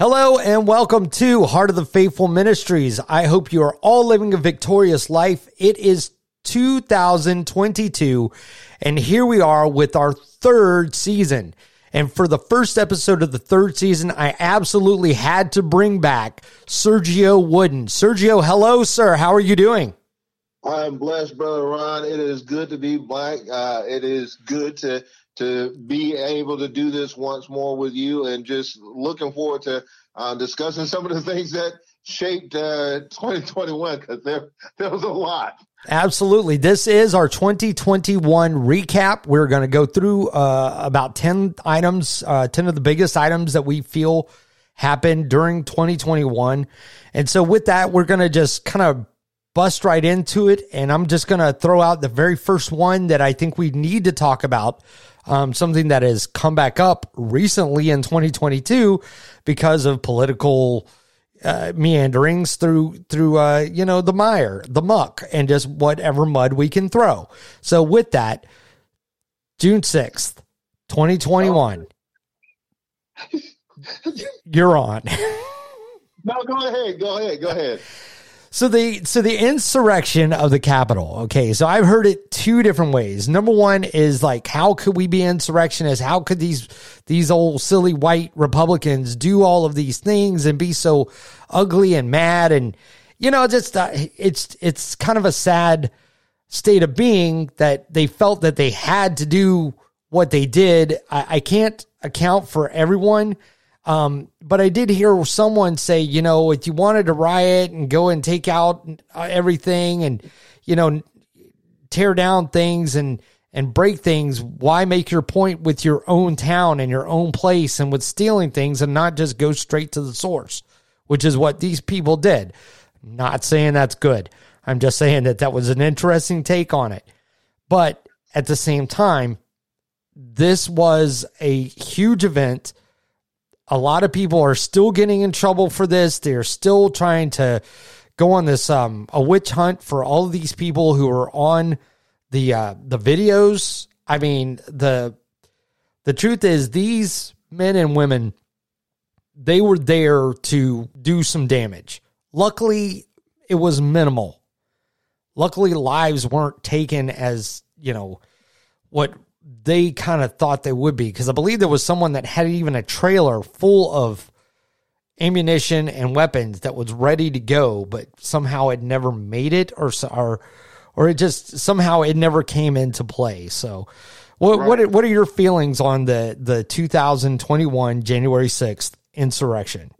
Hello and welcome to Heart of the Faithful Ministries. I hope you are all living a victorious life. It is 2022 and here we are with our third season. And for the first episode of the third season, I absolutely had to bring back Sergio Wooden. Sergio, hello, sir. How are you doing? I'm blessed, brother Ron. It is good to be back. Uh, it is good to to be able to do this once more with you and just looking forward to uh, discussing some of the things that shaped uh, 2021 because there, there was a lot. Absolutely. This is our 2021 recap. We're going to go through uh, about 10 items, uh, 10 of the biggest items that we feel happened during 2021. And so, with that, we're going to just kind of bust right into it. And I'm just going to throw out the very first one that I think we need to talk about um, something that has come back up recently in 2022 because of political uh, meanderings through through uh, you know the mire, the muck, and just whatever mud we can throw. So with that, June 6th, 2021. You're on. no, go ahead. Go ahead. Go ahead. So the so the insurrection of the Capitol. Okay, so I've heard it two different ways. Number one is like, how could we be insurrectionists? How could these these old silly white Republicans do all of these things and be so ugly and mad? And you know, just uh, it's it's kind of a sad state of being that they felt that they had to do what they did. I, I can't account for everyone um, but I did hear someone say, you know, if you wanted to riot and go and take out uh, everything and, you know, tear down things and, and break things, why make your point with your own town and your own place and with stealing things and not just go straight to the source, which is what these people did. Not saying that's good. I'm just saying that that was an interesting take on it. But at the same time, this was a huge event a lot of people are still getting in trouble for this. They're still trying to go on this um, a witch hunt for all of these people who are on the uh, the videos. I mean the the truth is these men and women they were there to do some damage. Luckily, it was minimal. Luckily, lives weren't taken as you know what they kind of thought they would be because I believe there was someone that had even a trailer full of ammunition and weapons that was ready to go, but somehow it never made it, or or or it just somehow it never came into play. So, what right. what what are your feelings on the the 2021 January 6th insurrection?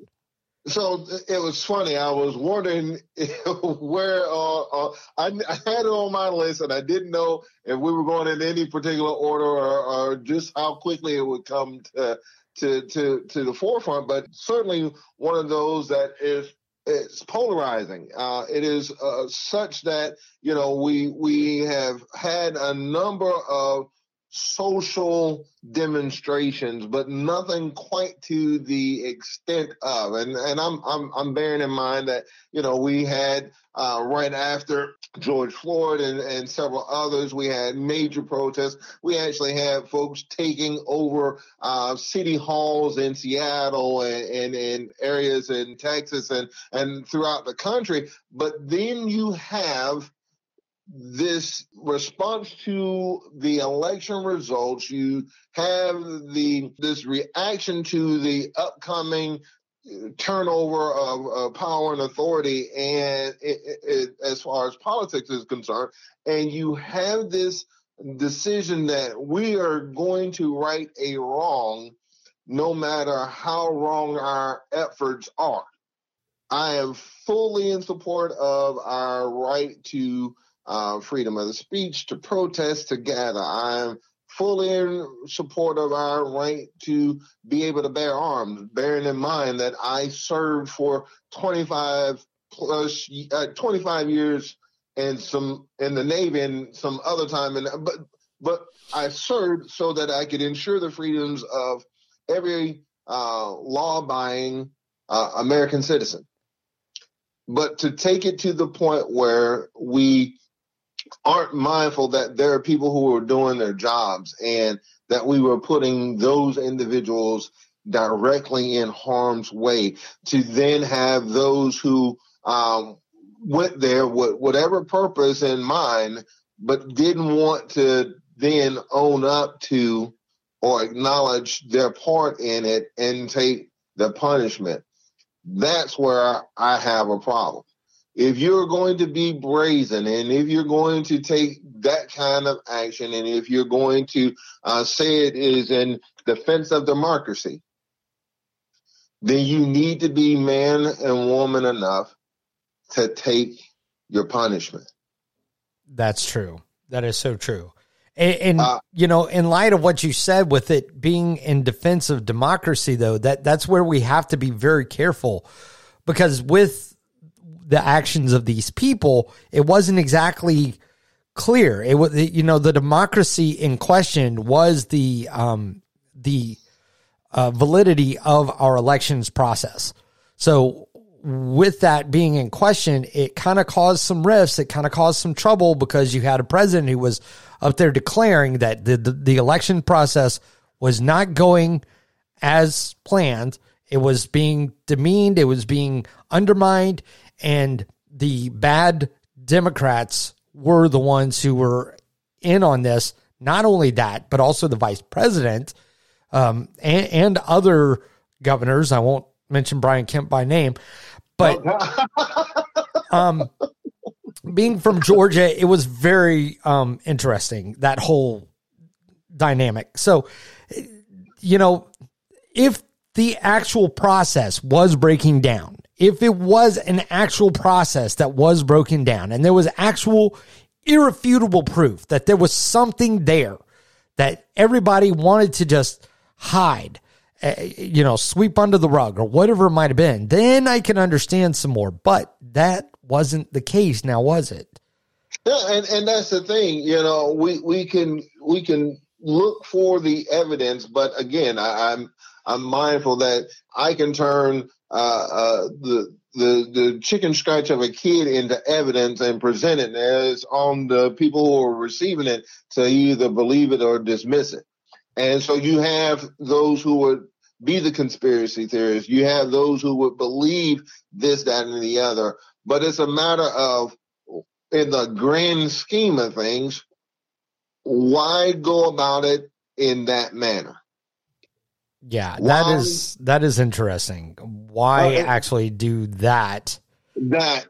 So it was funny. I was wondering where uh, uh, I, I, had it on my list, and I didn't know if we were going in any particular order or, or just how quickly it would come to, to to to the forefront. But certainly one of those that is it's polarizing. Uh, it is uh, such that you know we we have had a number of social demonstrations, but nothing quite to the extent of. And and I'm I'm I'm bearing in mind that you know we had uh, right after George Floyd and, and several others, we had major protests. We actually had folks taking over uh, city halls in Seattle and, and, and areas in Texas and and throughout the country. But then you have this response to the election results, you have the this reaction to the upcoming uh, turnover of, of power and authority, and it, it, as far as politics is concerned, and you have this decision that we are going to right a wrong, no matter how wrong our efforts are. I am fully in support of our right to uh, freedom of the speech, to protest, to gather. I'm fully in support of our right to be able to bear arms, bearing in mind that I served for 25 plus uh, 25 years and some in the Navy and some other time, and but but I served so that I could ensure the freedoms of every uh, law-abiding uh, American citizen. But to take it to the point where we aren't mindful that there are people who are doing their jobs and that we were putting those individuals directly in harm's way to then have those who um, went there with whatever purpose in mind, but didn't want to then own up to or acknowledge their part in it and take the punishment. That's where I have a problem. If you're going to be brazen and if you're going to take that kind of action and if you're going to uh, say it is in defense of democracy, then you need to be man and woman enough to take your punishment. That's true. That is so true. And, and uh, you know, in light of what you said with it being in defense of democracy, though, that that's where we have to be very careful because with the actions of these people, it wasn't exactly clear. It was, you know, the democracy in question was the um, the uh, validity of our elections process. So with that being in question, it kind of caused some rifts. It kind of caused some trouble because you had a president who was up there declaring that the, the, the election process was not going as planned. It was being demeaned. It was being undermined. And the bad Democrats were the ones who were in on this. Not only that, but also the vice president um, and, and other governors. I won't mention Brian Kemp by name, but um, being from Georgia, it was very um, interesting that whole dynamic. So, you know, if the actual process was breaking down, if it was an actual process that was broken down, and there was actual irrefutable proof that there was something there that everybody wanted to just hide, uh, you know, sweep under the rug or whatever it might have been, then I can understand some more. But that wasn't the case now, was it? Yeah, and, and that's the thing, you know, we, we can we can look for the evidence, but again, I, I'm, I'm mindful that I can turn uh, uh, the the the chicken scratch of a kid into evidence and present it as on the people who are receiving it to either believe it or dismiss it. And so you have those who would be the conspiracy theorists. You have those who would believe this, that, and the other. But it's a matter of, in the grand scheme of things, why go about it in that manner? Yeah, why, that is that is interesting. Why actually do that? That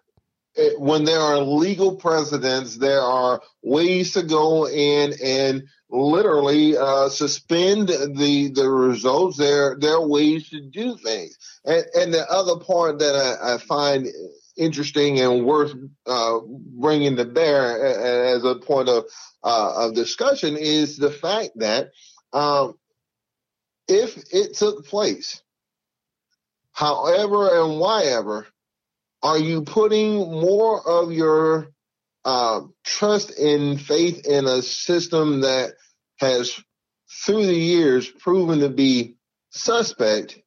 eh, when there are legal precedents, there are ways to go in and literally uh, suspend the the results. There there are ways to do things, and and the other part that I, I find interesting and worth uh, bringing to bear as a point of uh, of discussion is the fact that um, if it took place, however and why ever, are you putting more of your uh, trust and faith in a system that has, through the years, proven to be suspect.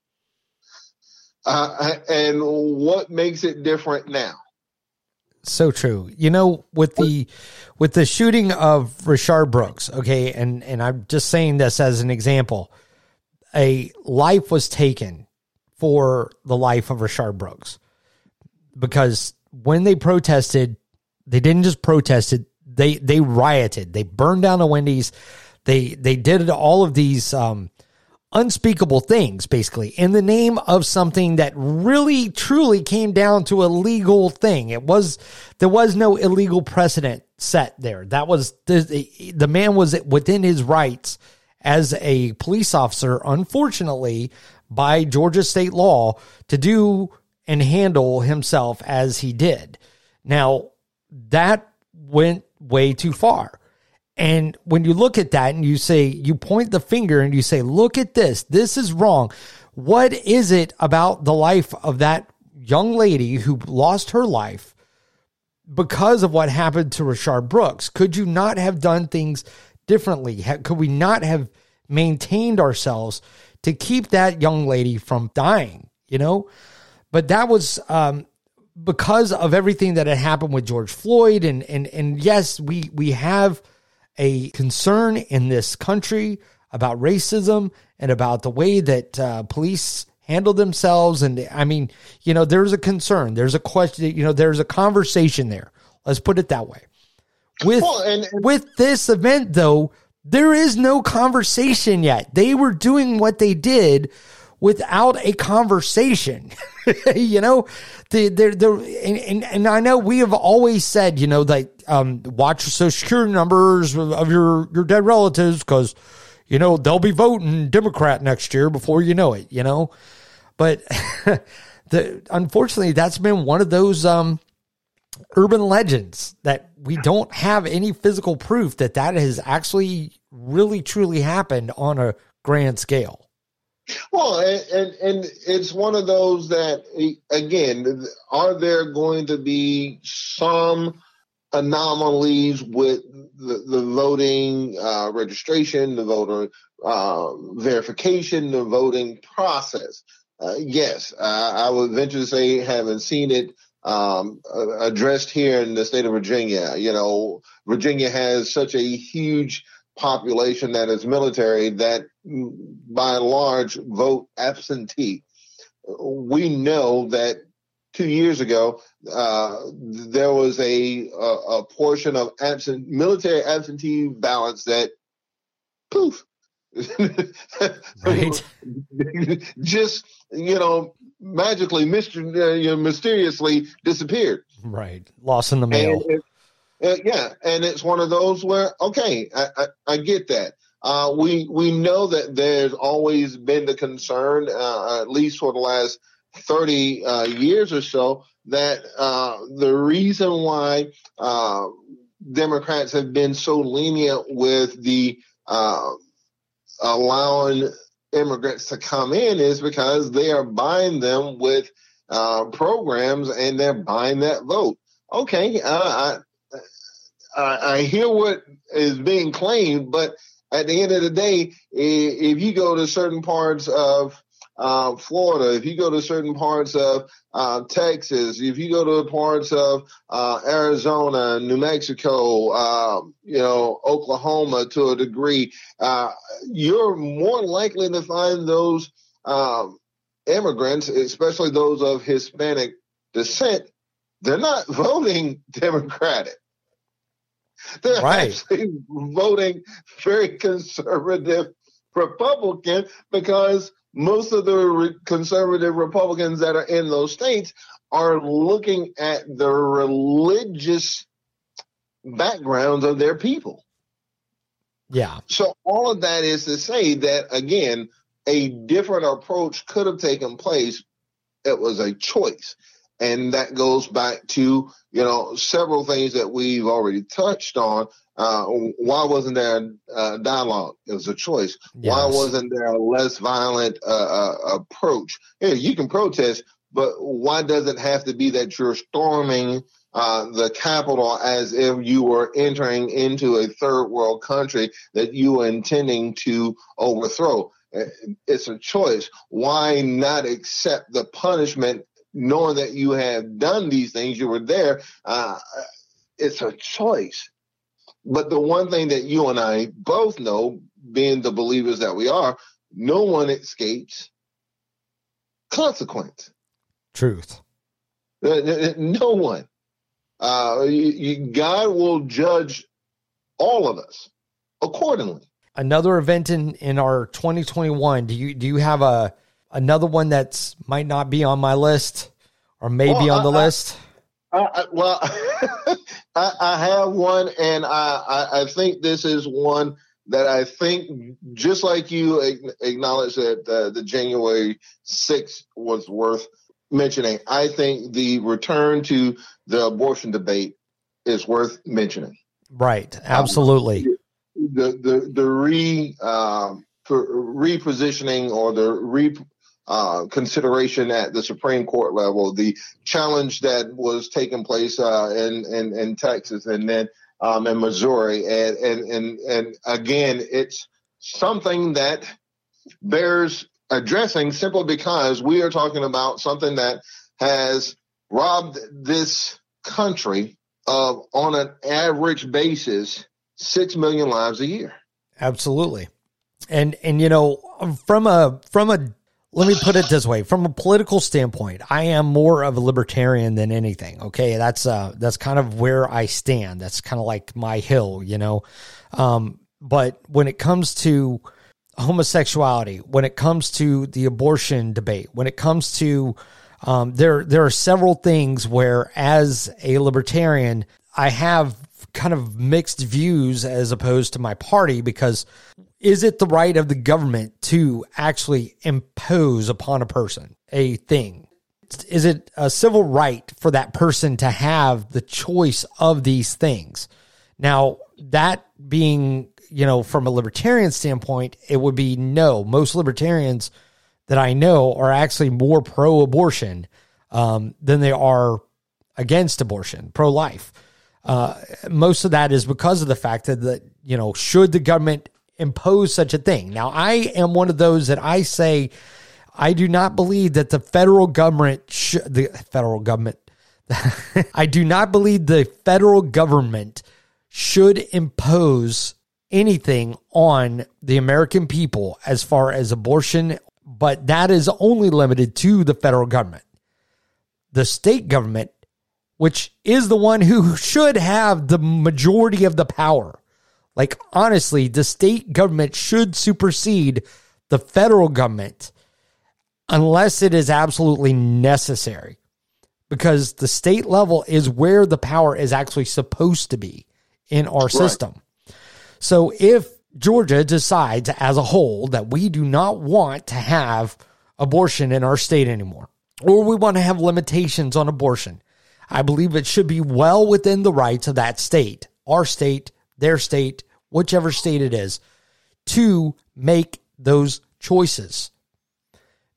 Uh, and what makes it different now? So true. You know, with the with the shooting of Rayshard Brooks, okay, and and I'm just saying this as an example. A life was taken for the life of Rayshard Brooks because when they protested, they didn't just protest it, they they rioted. They burned down a Wendy's. They they did all of these um, unspeakable things, basically, in the name of something that really truly came down to a legal thing. It was there was no illegal precedent set there. That was the the man was within his rights as a police officer, unfortunately, by Georgia state law, to do and handle himself as he did. Now that went way too far. And when you look at that and you say, you point the finger and you say, look at this, this is wrong. What is it about the life of that young lady who lost her life because of what happened to Rayshard Brooks? Could you not have done things differently? Could we not have maintained ourselves to keep that young lady from dying? You know, but that was um, because of everything that had happened with George Floyd, and and and yes, we we have a concern in this country about racism and about the way that uh, police handle themselves. And I mean, you know, there's a concern, there's a question, you know, there's a conversation there. Let's put it that way. With well, and, and- with this event, though, there is no conversation yet. They were doing what they did without a conversation. you know, the, the, the, and, and, and, I know we have always said, you know, like, um, watch your social security numbers of your, your dead relatives because, you know, they'll be voting Democrat next year before you know it, you know? But the, unfortunately, that's been one of those, um, urban legends that we don't have any physical proof that that has actually really truly happened on a grand scale. Well, and, and, and it's one of those that again, are there going to be some anomalies with the, the voting uh, registration, the voter uh, verification, the voting process? Uh, yes, I would venture to say, having seen it um, addressed here in the state of Virginia, you know, Virginia has such a huge population that is military that by and large vote absentee. We know that two years ago uh, there was a, a, a portion of absent military absentee ballots that poof right. just you know magically myster- uh, you know, mysteriously disappeared. Right. Lost in the mail. and, uh, yeah, and it's one of those where okay, I, I, I get that. Uh, we we know that there's always been the concern, uh, at least for the last thirty uh, years or so, that uh, the reason why uh, Democrats have been so lenient with the allowing immigrants to come in is because they are buying them with uh, programs and they're buying that vote. Okay, uh, I, I, I hear what is being claimed, but at the end of the day, if you go to certain parts of uh, Florida, if you go to certain parts of uh, Texas, if you go to parts of uh, Arizona, New Mexico, um, you know, Oklahoma to a degree, uh, you're more likely to find those um, immigrants, especially those of Hispanic descent, they're not voting Democratic. They're right. actually voting very conservative Republican because most of the re- conservative Republicans that are in those states are looking at the religious backgrounds of their people. Yeah. So all of that is to say that again, a different approach could have taken place. It was a choice. And that goes back to, you know, several things that we've already touched on. Uh, why wasn't there a dialogue? It was a choice. Yes. Why wasn't there a less violent uh, uh, approach? Yeah, you can protest, but why does it have to be that you're storming uh, the Capitol as if you were entering into a third world country that you were intending to overthrow? It's a choice. Why not accept the punishment knowing that you have done these things, you were there. Uh, it's a choice. But the one thing that you and I both know, being the believers that we are, no one escapes consequence. Truth. Uh, no one. Uh, you, you, God will judge all of us accordingly. Another event in, in our 2021. Do you do you have a another one that's might not be on my list or maybe well, on the I, list? I, I, well, I, have one, and I, I think this is one that I think, just like you acknowledge that uh, the January 6th was worth mentioning, I think the return to the abortion debate is worth mentioning. Right, absolutely. Um, the the the re um, repositioning or the re uh, consideration at the Supreme Court level, the challenge that was taking place uh, in, in, in Texas and then um, in Missouri, and, and and and again, it's something that bears addressing simply because we are talking about something that has robbed this country of, on an average basis, six million lives a year. Absolutely. and and you know from a from a let me put it this way. From a political standpoint i am more of a libertarian than anything okay? That's uh that's kind of where i stand. That's kind of like my hill you know? Um but when it comes to homosexuality when it comes to the abortion debate when it comes to um, there there are several things where as a libertarian i have kind of mixed views as opposed to my party because is it the right of the government to actually impose upon a person a thing? Is it a civil right for that person to have the choice of these things? Now, that being, you know, from a libertarian standpoint, it would be no. Most libertarians that I know are actually more pro abortion um, than they are against abortion, pro life. Uh, most of that is because of the fact that, that, you know, should the government impose such a thing? Now, I am one of those that I say I do not believe that the federal government, sh- the federal government, I do not believe the federal government should impose anything on the American people as far as abortion, but that is only limited to the federal government. The state government which is the one who should have the majority of the power. Like, honestly, the state government should supersede the federal government unless it is absolutely necessary. Because the state level is where the power is actually supposed to be in our system. So if Georgia decides as a whole that we do not want to have abortion in our state anymore, or we want to have limitations on abortion, I believe it should be well within the rights of that state, our state, their state, whichever state it is, to make those choices.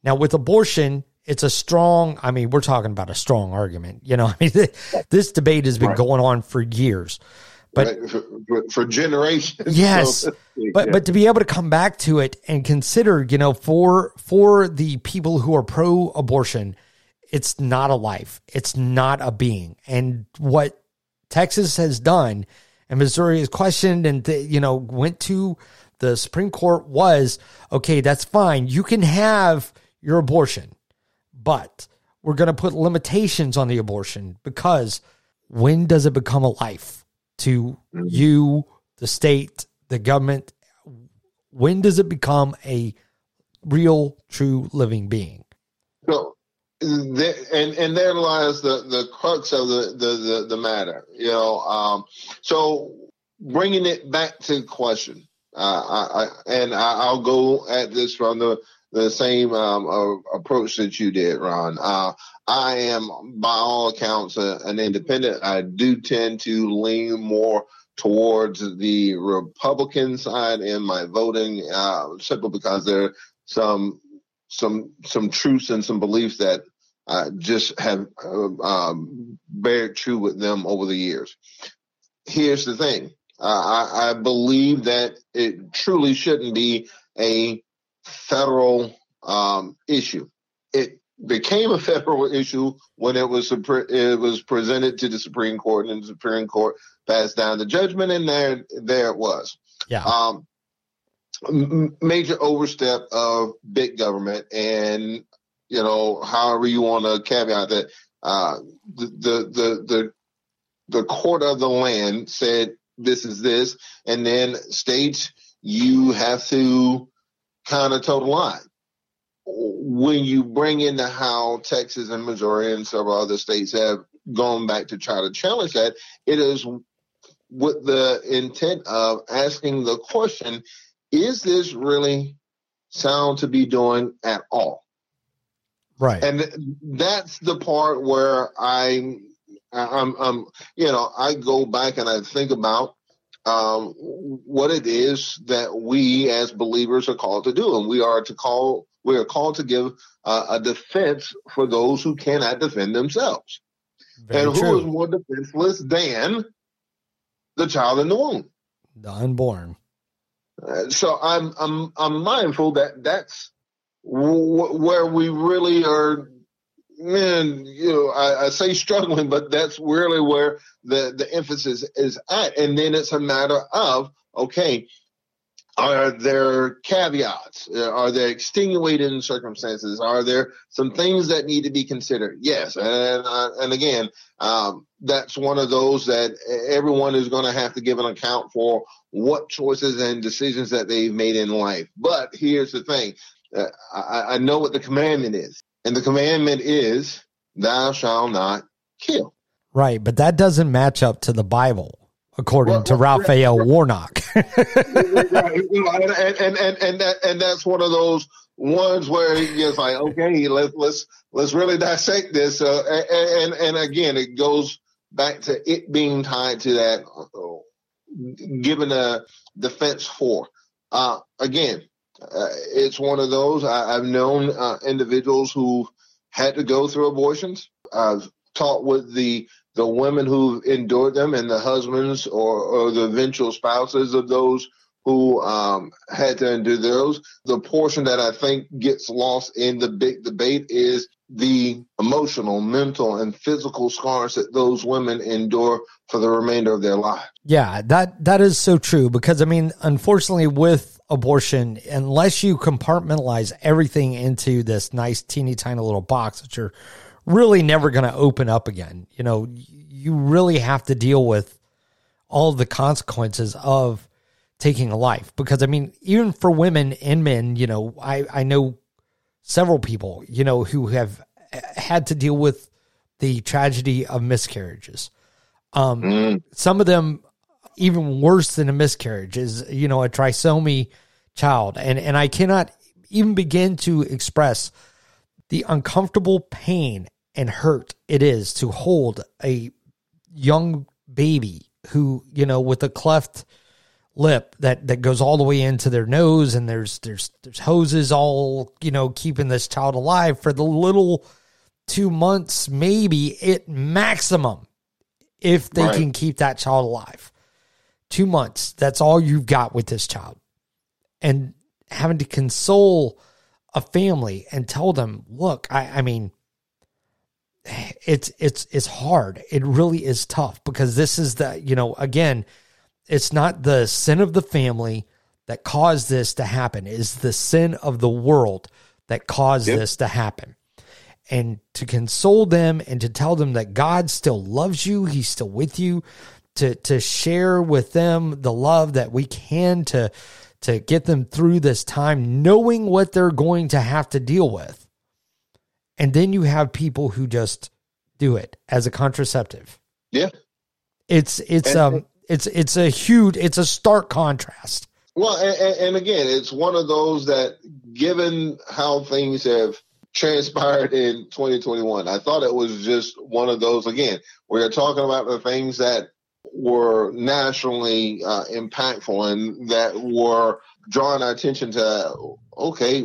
Now, with abortion, it's a strong, I mean, we're talking about a strong argument. You know, I mean, this debate has been right. going on for years. But right. for, for, for, generations. Yes. So, but yeah. but to be able to come back to it and consider, you know, for for the people who are pro abortion, it's not a life. It's not a being. And what Texas has done and Missouri has questioned and, you know, went to the Supreme Court was okay, that's fine. You can have your abortion, but we're going to put limitations on the abortion because when does it become a life to mm-hmm. you, the state, the government? When does it become a real, true living being? And and there lies the the crux of the the the, the matter you know um, so bringing it back to question uh, I, I, and I, will go at this from the the same um, uh, approach that you did ron. Uh, i am by all accounts an independent. I do tend to lean more towards the republican side in my voting uh, simply because there are some some some truths and some beliefs that uh, just have uh, um, true with them over the years. Here's the thing: uh, I, I believe that it truly shouldn't be a federal um, issue. It became a federal issue when it was it was presented to the Supreme Court, and the Supreme Court passed down the judgment, and there there it was. Yeah. Um, major overstep of big government and you know however you want to caveat that uh, the, the the the the court of the land said this is this and then states you have to kind of toe the line. When you bring into how Texas and Missouri and several other states have gone back to try to challenge that, it is with the intent of asking the question is this really sound to be doing at all? Right. And that's the part where I, I'm, I'm, you know, I go back and I think about um, what it is that we as believers are called to do, and we are to call, we are called to give uh, a defense for those who cannot defend themselves. Very and who true. is more defenseless than the child in the womb, the unborn? Uh, so I'm I'm I'm mindful that that's w- where we really are. Man, you know, I, I, say struggling, but that's really where the the emphasis is at. And then it's a matter of okay, are there caveats? Are there extenuating circumstances? Are there some things that need to be considered? Yes, and uh, and again, um, that's one of those that everyone is going to have to give an account for what choices and decisions that they've made in life. But here's the thing: uh, I, I know what the commandment is, and the commandment is, "Thou shalt not kill." Right, but that doesn't match up to the Bible according well, to well, Raphael right, Warnock. right, and, and, and, and, that, and that's one of those ones where it's like, okay, let's, let's, let's really dissect this. Uh, and, and, and again, it goes back to it being tied to that, uh, given a defense for, uh, again, uh, it's one of those I, have known uh, individuals who had to go through abortions. I've talked with the the women who endured them and the husbands or, or the eventual spouses of those who um, had to endure those. The portion that I think gets lost in the big debate is the emotional, mental, and physical scars that those women endure for the remainder of their lives. Yeah, that that is so true because I mean, unfortunately, with abortion, unless you compartmentalize everything into this nice, teeny tiny little box that you're really never going to open up again. You know, you really have to deal with all the consequences of taking a life because I mean, even for women and men, you know, I I know several people, you know, who have had to deal with the tragedy of miscarriages. Um, mm. some of them even worse than a miscarriage is, you know, a trisomy child. And and I cannot even begin to express the uncomfortable pain and hurt it is to hold a young baby who, you know, with a cleft lip that that goes all the way into their nose and there's there's there's hoses all, you know, keeping this child alive for the little 2 months maybe at maximum if they right. can keep that child alive. 2 months, that's all you've got with this child. And having to console a family and tell them, look, I, I mean, it's it's it's hard. It really is tough because this is the you know again, it's not the sin of the family that caused this to happen. Is the sin of the world that caused yep. this to happen. And to console them and to tell them that God still loves you, He's still with you, to to share with them the love that we can to to get them through this time, knowing what they're going to have to deal with and then you have people who just do it as a contraceptive. Yeah. It's it's and, um it's it's a huge it's a stark contrast. Well, and, and again, it's one of those that given how things have transpired in 2021, I thought it was just one of those again, where you're talking about the things that were nationally uh, impactful and that were drawing our attention to okay,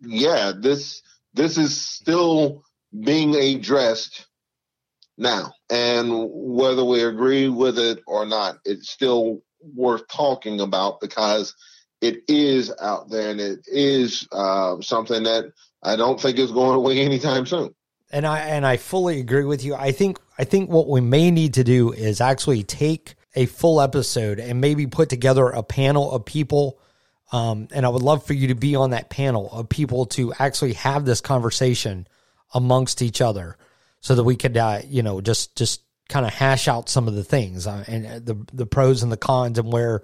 yeah, this this is still being addressed now. And whether we agree with it or not, it's still worth talking about because it is out there and it is uh, something that I don't think is going away anytime soon. And I and I fully agree with you. I think I think what we may need to do is actually take a full episode and maybe put together a panel of people um, and I would love for you to be on that panel of people to actually have this conversation amongst each other so that we could, uh, you know, just, just kind of hash out some of the things uh, and uh, the, the pros and the cons and where,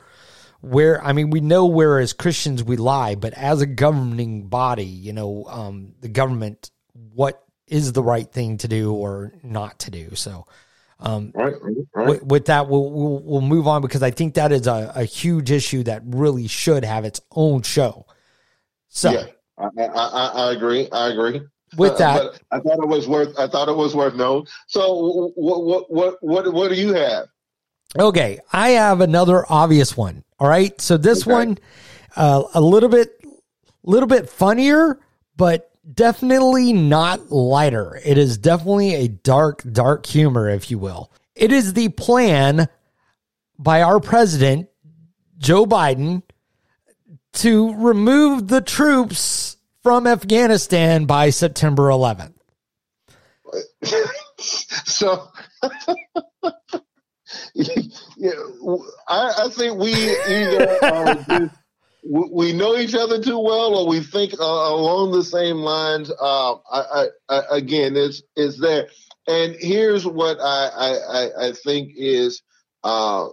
where, I mean, we know where as Christians we lie, but as a governing body, you know, um, the government, what is the right thing to do or not to do. So, um, right, right. With, with, that, we'll, we'll, we'll move on because I think that is a, a huge issue that really should have its own show. So, yeah, I, I, I agree. I agree. With uh, that, uh, I thought it was worth. I thought it was worth knowing. So, what, what, what, what, what do you have? Okay, I have another obvious one. All right, so this okay. one, uh, a little bit, little bit funnier, but definitely not lighter. It is definitely a dark, dark humor, if you will. It is the plan by our president, Joe Biden, to remove the troops from Afghanistan by September 11th. so, I, I, think we either are just we know each other too well, or we think uh, along the same lines. Uh, I, I, I, again, it's it's there. And here's what I I, think is uh,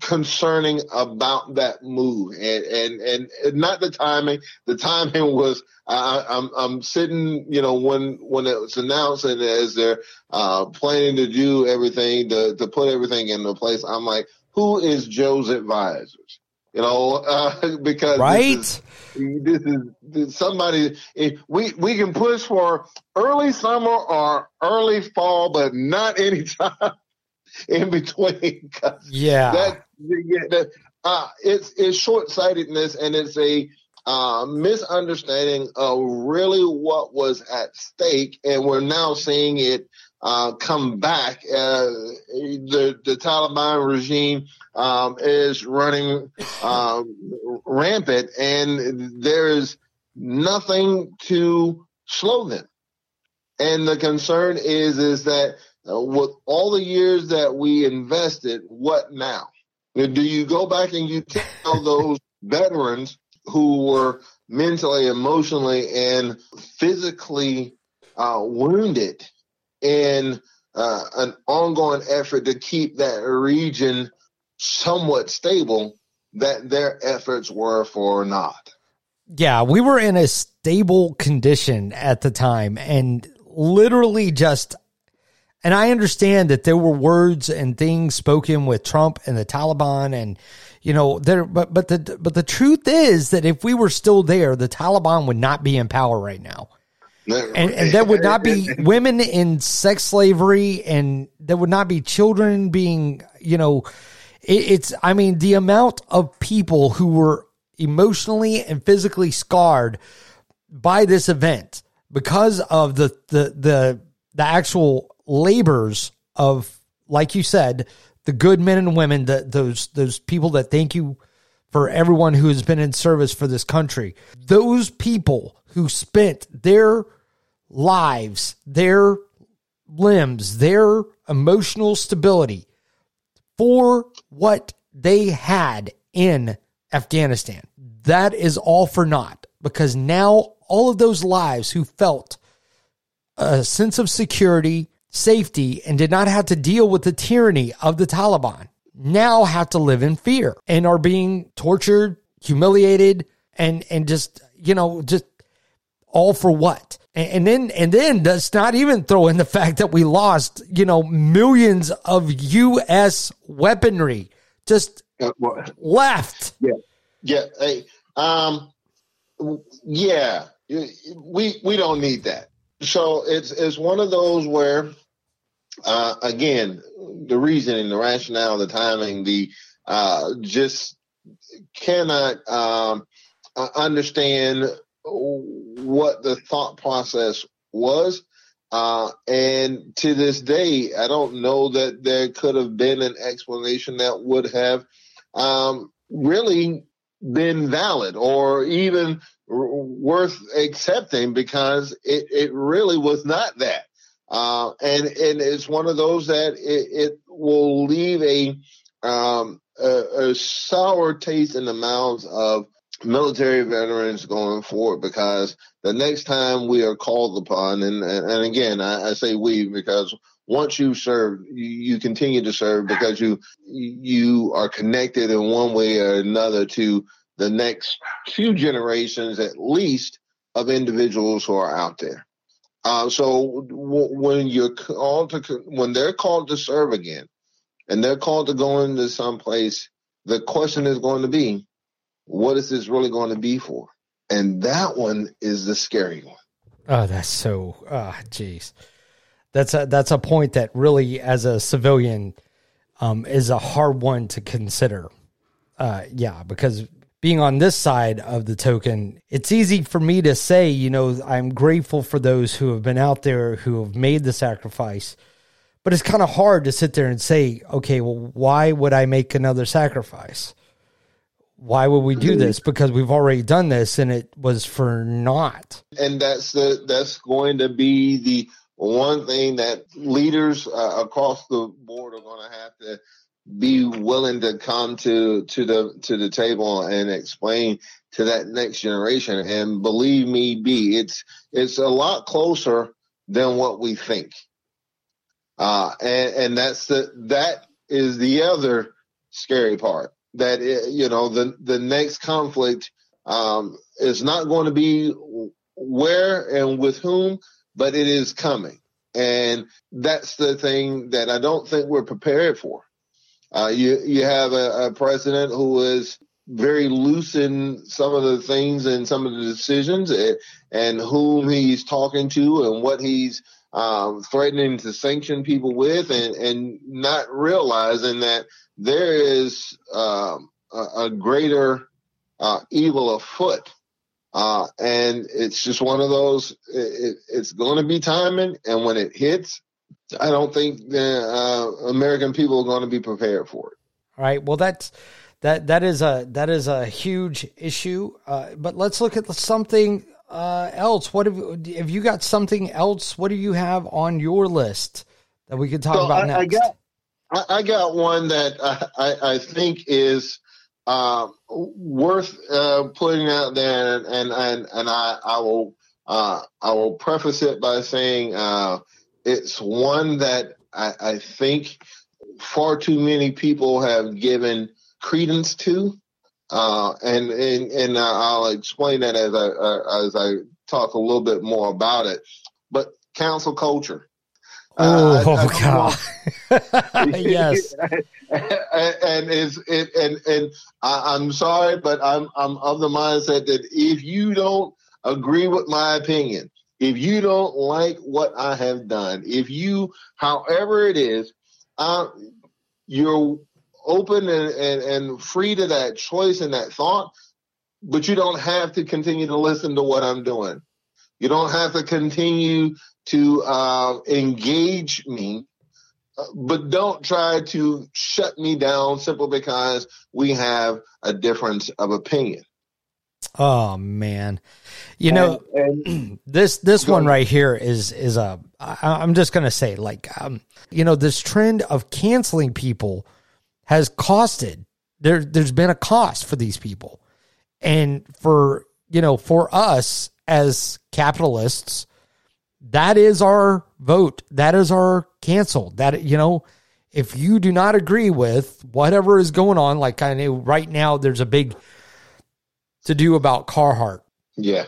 concerning about that move, and, and and not the timing. The timing was I, I'm I'm sitting, you know, when when it was announced and as they're uh, planning to do everything to to put everything into place, I'm like, who is Joe's advisors? You know, uh, because right. This is, this is this somebody. We we can push for early summer or early fall, but not anytime in between. Yeah, that, yeah, that, uh, it's it's short sightedness and it's a uh, misunderstanding of really what was at stake, and we're now seeing it uh, come back. Uh, the the Taliban regime um, is running um, rampant, and there is nothing to slow them. And the concern is is that uh, with all the years that we invested, what now? Do you go back and you tell those veterans who were mentally, emotionally, and physically uh, wounded in uh, an ongoing effort to keep that region somewhat stable that their efforts were for naught. Yeah, we were in a stable condition at the time and literally just and I understand that there were words and things spoken with Trump and the Taliban and you know there but but the but the truth is that if we were still there the Taliban would not be in power right now. And, and there would not be women in sex slavery and there would not be children being you know it, it's i mean the amount of people who were emotionally and physically scarred by this event because of the the the the actual labors of, like you said, the good men and women, that those those people that thank you for everyone who has been in service for this country. Those people who spent their lives, their limbs, their emotional stability for what they had in Afghanistan. That is all for naught because now all of those lives who felt a sense of security, safety, and did not have to deal with the tyranny of the Taliban now have to live in fear and are being tortured, humiliated, and and just you know just all for what? And, and then and then does not even throw in the fact that we lost you know millions of U.S. weaponry just uh, well, left. Yeah, yeah. Hey, um, yeah. We we don't need that. So it's it's one of those where, uh, again, the reasoning, the rationale, the timing, the uh, just cannot um, uh, understand what the thought process was. Uh, and to this day, I don't know that there could have been an explanation that would have um, really been valid or even worth accepting because it, it really was not that. Uh, and and it's one of those that it, it will leave a, um, a, a sour taste in the mouths of military veterans going forward because the next time we are called upon, and and, again I, I say we because once you serve, you, continue to serve because you you are connected in one way or another to the next few generations at least of individuals who are out there. Uh, so w- when you're called to, when they're called to serve again, and they're called to go into some place, the question is going to be, what is this really going to be for? And that one is the scary one. Oh, that's so. Ah, oh, jeez. That's a that's a point that really, as a civilian, um, is a hard one to consider. Uh, yeah, because being on this side of the token, it's easy for me to say, you know, I'm grateful for those who have been out there who have made the sacrifice. But it's kind of hard to sit there and say, okay, well, why would I make another sacrifice? Why would we do this? Because we've already done this and it was for naught. And that's the that's going to be the one thing that leaders uh, across the board are going to have to be willing to come to to the to the table and explain to that next generation. And believe me, B, it's it's a lot closer than what we think. Uh, and, and that's the that is the other scary part. That it, you know the the next conflict um, is not going to be where and with whom, but it is coming, and that's the thing that I don't think we're prepared for. Uh, you you have a, a president who is very loose in some of the things and some of the decisions and, and whom he's talking to and what he's um, threatening to sanction people with and, and not realizing that there is um, a, a, greater uh, evil afoot. Uh, and it's just one of those, it, it's going to be timing. And when it hits, I don't think the uh, American people are going to be prepared for it. All right. Well, that's that that is a that is a huge issue. Uh, but let's look at something uh, else. What have have you got something else? What do you have on your list that we could talk so about I, next? I got I, I, got one that I, I think is uh, worth uh, putting out there, and and and, and I I will uh, I will preface it by saying uh, it's one that I, I think far too many people have given credence to. Uh, and and and I'll explain that as I uh, as I talk a little bit more about it. But cancel culture. Uh, oh, I, I God! yes, and is it and and I, I'm sorry, but I'm I'm of the mindset that if you don't agree with my opinion, if you don't like what I have done, if you, however it is, uh, you're open and, and, and free to that choice and that thought, but you don't have to continue to listen to what I'm doing. You don't have to continue to uh, engage me, but don't try to shut me down simply because we have a difference of opinion. Oh man, you know and, and this this one right here is is a. I, I'm just gonna say like um, you know this trend of canceling people has costed there there's been a cost for these people. And for you know for us as capitalists that is our vote. That is our cancel. That you know if you do not agree with whatever is going on like i know right now there's a big to do about carhartt. Yeah.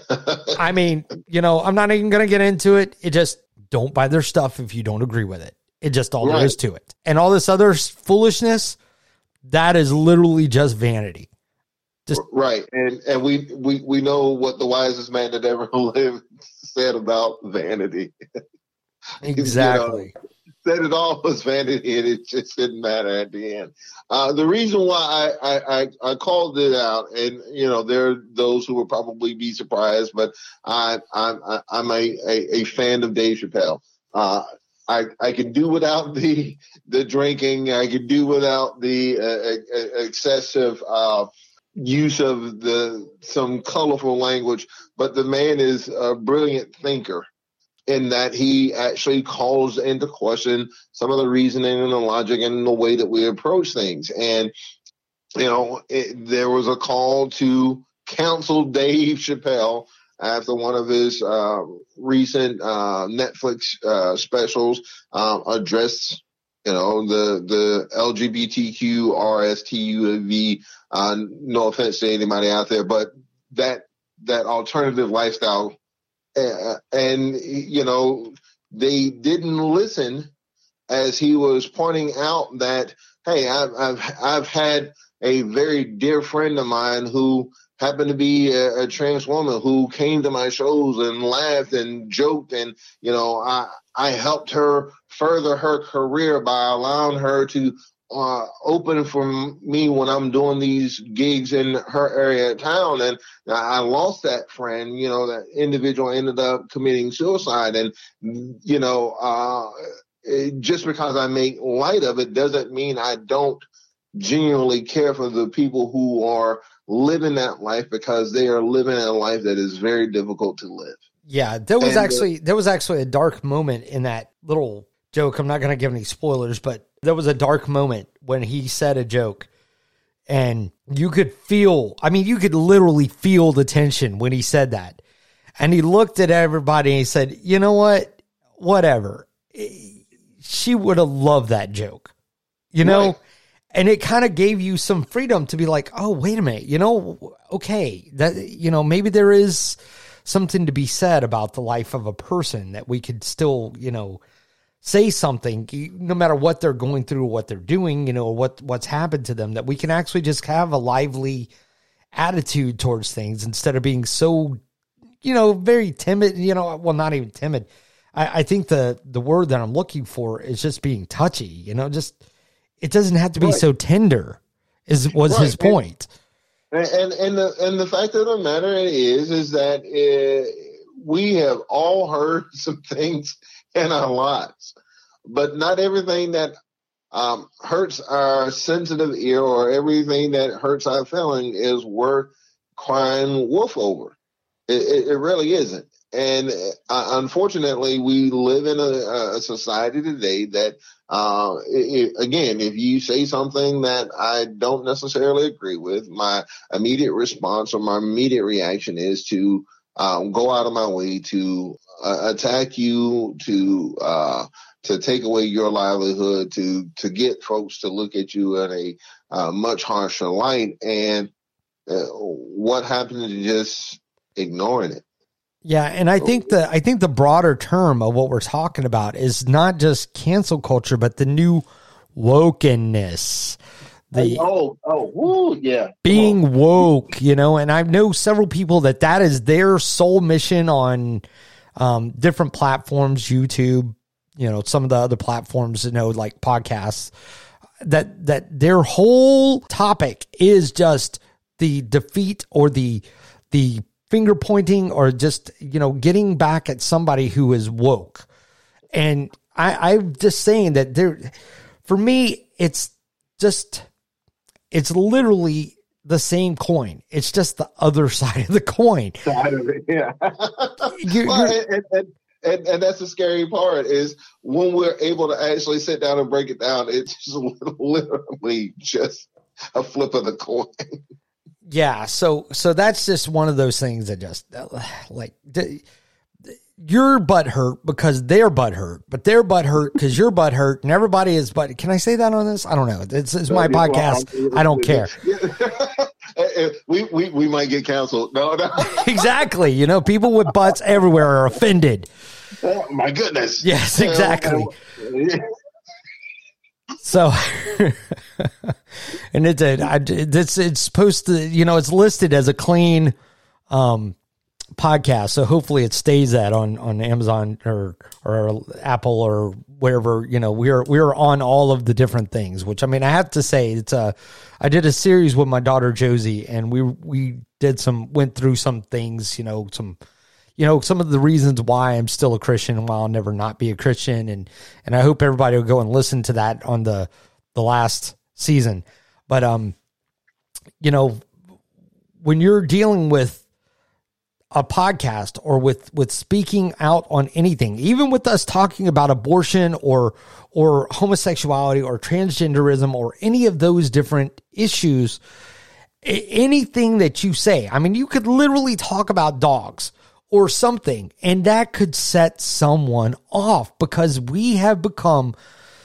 I mean you know i'm not even gonna get into it. It just don't buy their stuff if you don't agree with it. It just all right. there is to it. And all this other foolishness that is literally just vanity. Just right, and and we we we know what the wisest man that ever lived said about vanity. Exactly. you know, said it all was vanity, and it just didn't matter at the end. Uh, the reason why I, I, I, I, called it out, and you know, there are those who will probably be surprised, but I, I'm I'm a, a, a fan of Dave Chappelle. Uh, I, I can do without the the drinking. I could do without the uh, excessive uh, use of the some colorful language. But the man is a brilliant thinker in that he actually calls into question some of the reasoning and the logic and the way that we approach things. And you know, it, there was a call to counsel Dave Chappelle after one of his uh, recent uh, Netflix uh, specials um, addressed, you know, the the LGBTQ RSTUV. Uh, no offense to anybody out there, but that that alternative lifestyle, and you know, they didn't listen as he was pointing out that, hey, I've I've I've had a very dear friend of mine who happened to be a, a, trans woman who came to my shows and laughed and joked and you know i i helped her further her career by allowing her to uh, open for me when I'm doing these gigs in her area of town. And I lost that friend, you know, that individual ended up committing suicide. And, you know, uh, just because I make light of it doesn't mean I don't genuinely care for the people who are living that life because they are living a life that is very difficult to live. Yeah, there was and, uh, actually there was actually a dark moment in that little joke. I'm not going to give any spoilers, but there was a dark moment when he said a joke And you could feel, I mean, you could literally feel the tension when he said that. And he looked at everybody and he said, you know what? Whatever. She would have loved that joke, you know? Right. And it kind of gave you some freedom to be like, oh, wait a minute, you know, okay, that, you know, maybe there is something to be said about the life of a person that we could still, you know, say something, no matter what they're going through, what they're doing, you know, what what's happened to them, that we can actually just have a lively attitude towards things instead of being so, you know, very timid. You know, well, not even timid. I, I think the the word that I'm looking for is just being touchy. You know, just it doesn't have to be right. so tender. Is was right. his point. And, and and the and the fact of the matter is is that it, we have all heard some things in our lives. But not everything that um, hurts our sensitive ear or everything that hurts our feeling is worth crying wolf over. It, it, it really isn't. And uh, unfortunately, we live in a, a society today that, uh, it, again, if you say something that I don't necessarily agree with, my immediate response or my immediate reaction is to um, go out of my way to uh, attack you, to uh, to take away your livelihood, to to get folks to look at you in a uh, much harsher light. And uh, what happened to just ignoring it? Yeah, and I think the I think the broader term of what we're talking about is not just cancel culture, but the new wokenness. The oh oh woo, yeah being woke you know and i know several people that that is their sole mission on um, different platforms youtube you know some of the other platforms you know like podcasts that that their whole topic is just the defeat or the the finger pointing or just you know getting back at somebody who is woke and i i'm just saying that there for me it's just it's literally the same coin. It's just the other side of the coin. Side of it, yeah. you're, well, you're, and, and, and, and, that's the scary part is when we're able to actually sit down and break it down, it's just literally just a flip of the coin. Yeah, so so that's just one of those things that just uh, like your butt hurt because their butt hurt, but their butt hurt because your butt hurt, and everybody is butt. Can I say that on this? I don't know. It's, it's my podcast. I don't care. we, we we might get canceled. No, no. exactly. You know, people with butts everywhere are offended. Oh, my goodness. Yes, exactly. Uh, So, and it's it's it's supposed to, you know, it's listed as a clean, um, podcast. So hopefully it stays that on on Amazon or or Apple or wherever. You know, we're we're on all of the different things. Which I mean, I have to say, it's a. I did a series with my daughter Josie, and we we did some went through some things. You know, some. You know some of the reasons why I'm still a Christian and why I'll never not be a Christian, and and I hope everybody will go and listen to that on the the last season. But um, you know, when you're dealing with a podcast or with with speaking out on anything even with us talking about abortion or or homosexuality or transgenderism or any of those different issues anything that you say i mean you could literally talk about dogs or something and that could set someone off because we have become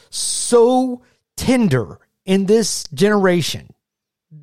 so tender in this generation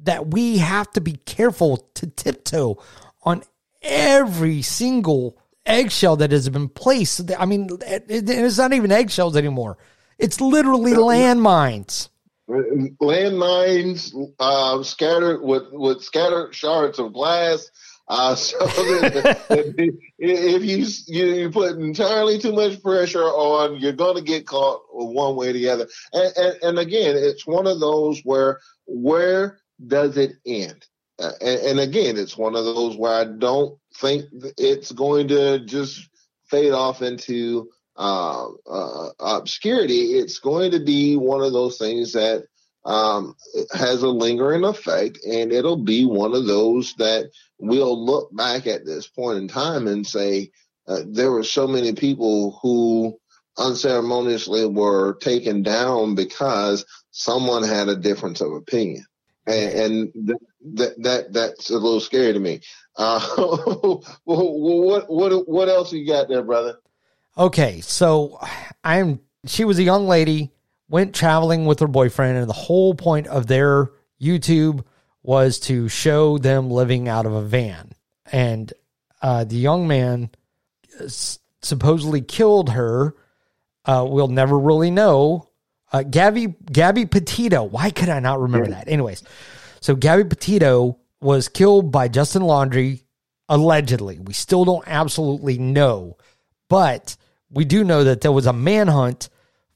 that we have to be careful to tiptoe on every single eggshell that has been placed. I mean, it's not even eggshells anymore. It's literally landmines. Landmines uh, scattered with with scattered shards of glass. Uh, so that, if you, you put entirely too much pressure on, you're going to get caught one way or the other. And, and, and again, it's one of those where where does it end? Uh, and, and, again, it's one of those where I don't think it's going to just fade off into uh, uh, obscurity. It's going to be one of those things that um, has a lingering effect, and it'll be one of those that we'll look back at this point in time and say uh, there were so many people who unceremoniously were taken down because someone had a difference of opinion. and, and that that that's a little scary to me. Uh, what what what else you got there, brother? Okay, so I'm. She was a young lady, went traveling with her boyfriend, and the whole point of their YouTube was to show them living out of a van. And uh, the young man supposedly killed her. Uh, we'll never really know. Uh, Gabby Gabby Petito. Why could I not remember that? Anyways, so Gabby Petito was killed by Justin Laundrie allegedly. We still don't absolutely know, but we do know that there was a manhunt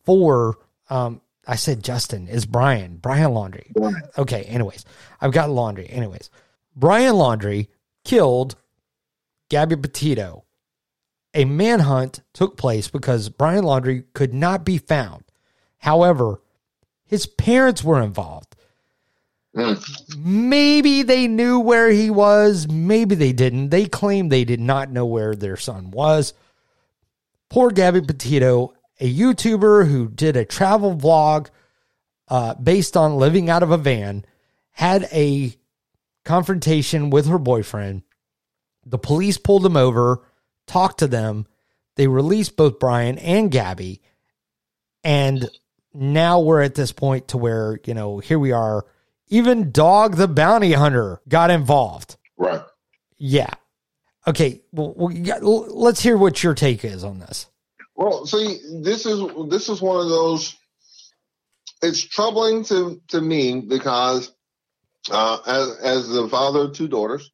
for. Um, I said Justin is Brian Brian Laundrie. Okay. Anyways, I've got Laundrie. Anyways, Brian Laundrie killed Gabby Petito. A manhunt took place because Brian Laundrie could not be found. However, his parents were involved. Maybe they knew where he was. Maybe they didn't. They claimed they did not know where their son was. Poor Gabby Petito, a YouTuber who did a travel vlog uh, based on living out of a van, had a confrontation with her boyfriend. The police pulled him over, talked to them. They released both Brian and Gabby. And now we're at this point to where, you know, here we are. Even Dog the Bounty Hunter got involved. Right. Yeah. Okay. Well, let's hear what your take is on this. Well, see, this is this is one of those. It's troubling to to me because uh, as as the father of two daughters,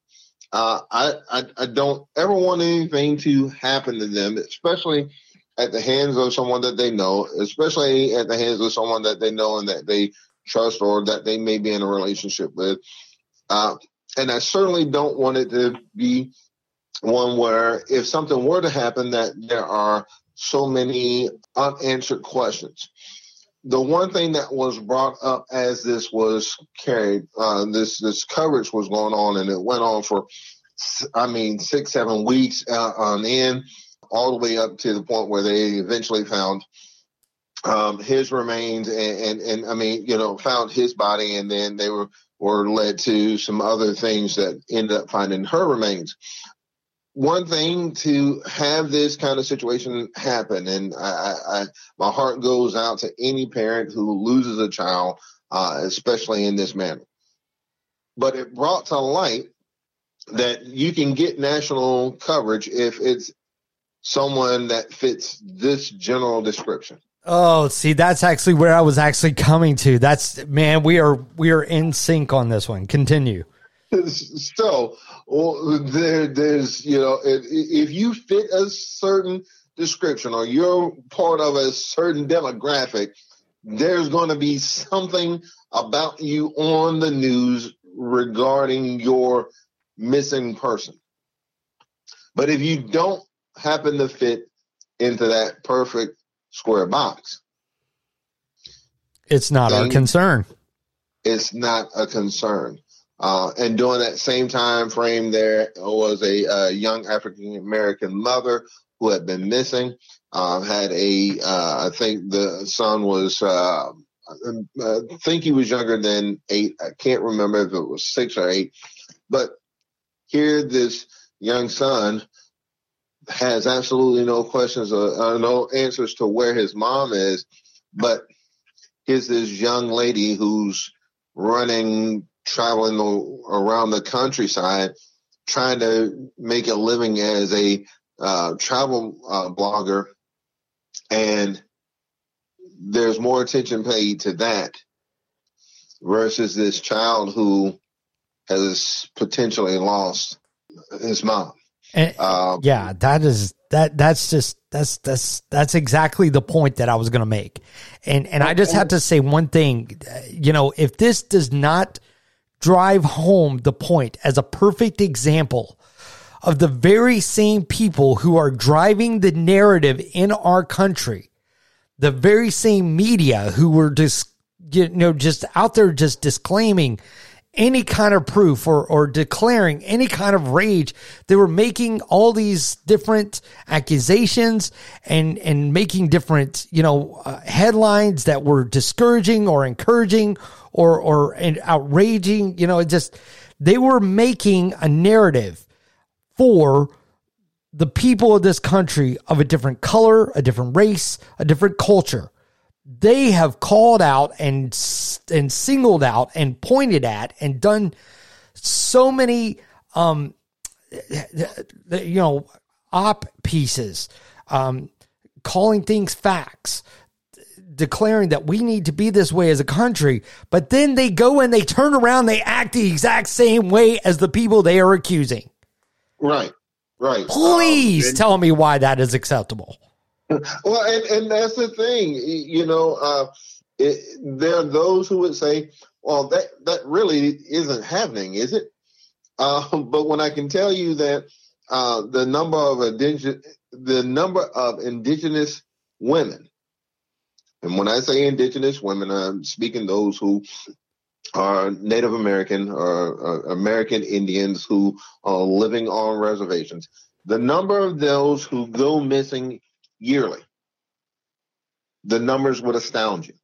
uh, I, I I don't ever want anything to happen to them, especially at the hands of someone that they know, especially at the hands of someone that they know and that they trust or that they may be in a relationship with. Uh, and I certainly don't want it to be one where if something were to happen that there are so many unanswered questions. The one thing that was brought up as this was carried, uh, this this coverage was going on, and it went on for, I mean, six seven weeks uh, on end all the way up to the point where they eventually found um, his remains and, and, and I mean, you know, found his body and then they were, were led to some other things that ended up finding her remains. One thing to have this kind of situation happen, and I, I, my heart goes out to any parent who loses a child, uh, especially in this manner. But it brought to light that you can get national coverage if it's someone that fits this general description. Oh, see, that's actually where I was actually coming to. That's man, we are we are in sync on this one. Continue. So, well, there, there's you know, if, if you fit a certain description or you're part of a certain demographic, there's going to be something about you on the news regarding your missing person. But if you don't happen to fit into that perfect square box. It's not our concern. It's not a concern. Uh, and during that same time frame, there was a, young African American mother who had been missing. Uh, had a, uh, I think the son was, uh, I think he was younger than eight. I can't remember if it was six or eight. But here, this young son has absolutely no questions or uh, no answers to where his mom is, but here's this young lady who's running, traveling around the countryside, trying to make a living as a uh, travel uh, blogger, and there's more attention paid to that versus this child who has potentially lost his mom. And, um, yeah, that is that that's just that's that's that's exactly the point that I was going to make. And and I just have to say one thing, you know, if this does not drive home the point as a perfect example of the very same people who are driving the narrative in our country, the very same media who were just you know just out there just disclaiming any kind of proof or, or declaring any kind of rage. They were making all these different accusations and, and making different, you know, uh, headlines that were discouraging or encouraging or, or and outraging. You know, it just, they were making a narrative for the people of this country of a different color, a different race, a different culture they have called out and and singled out and pointed at and done so many um you know op pieces um calling things facts declaring that we need to be this way as a country but then they go and they turn around they act the exact same way as the people they are accusing. Right right. Please um, and- tell me why that is acceptable. Well, and, and that's the thing, you know, uh, it, there are those who would say, well, that, that really isn't happening, is it? Uh, but when I can tell you that uh, the number of indigenous, the number of indigenous women, and when I say indigenous women, I'm speaking those who are Native American or American Indians who are living on reservations. The number of those who go missing yearly. The numbers would astound you.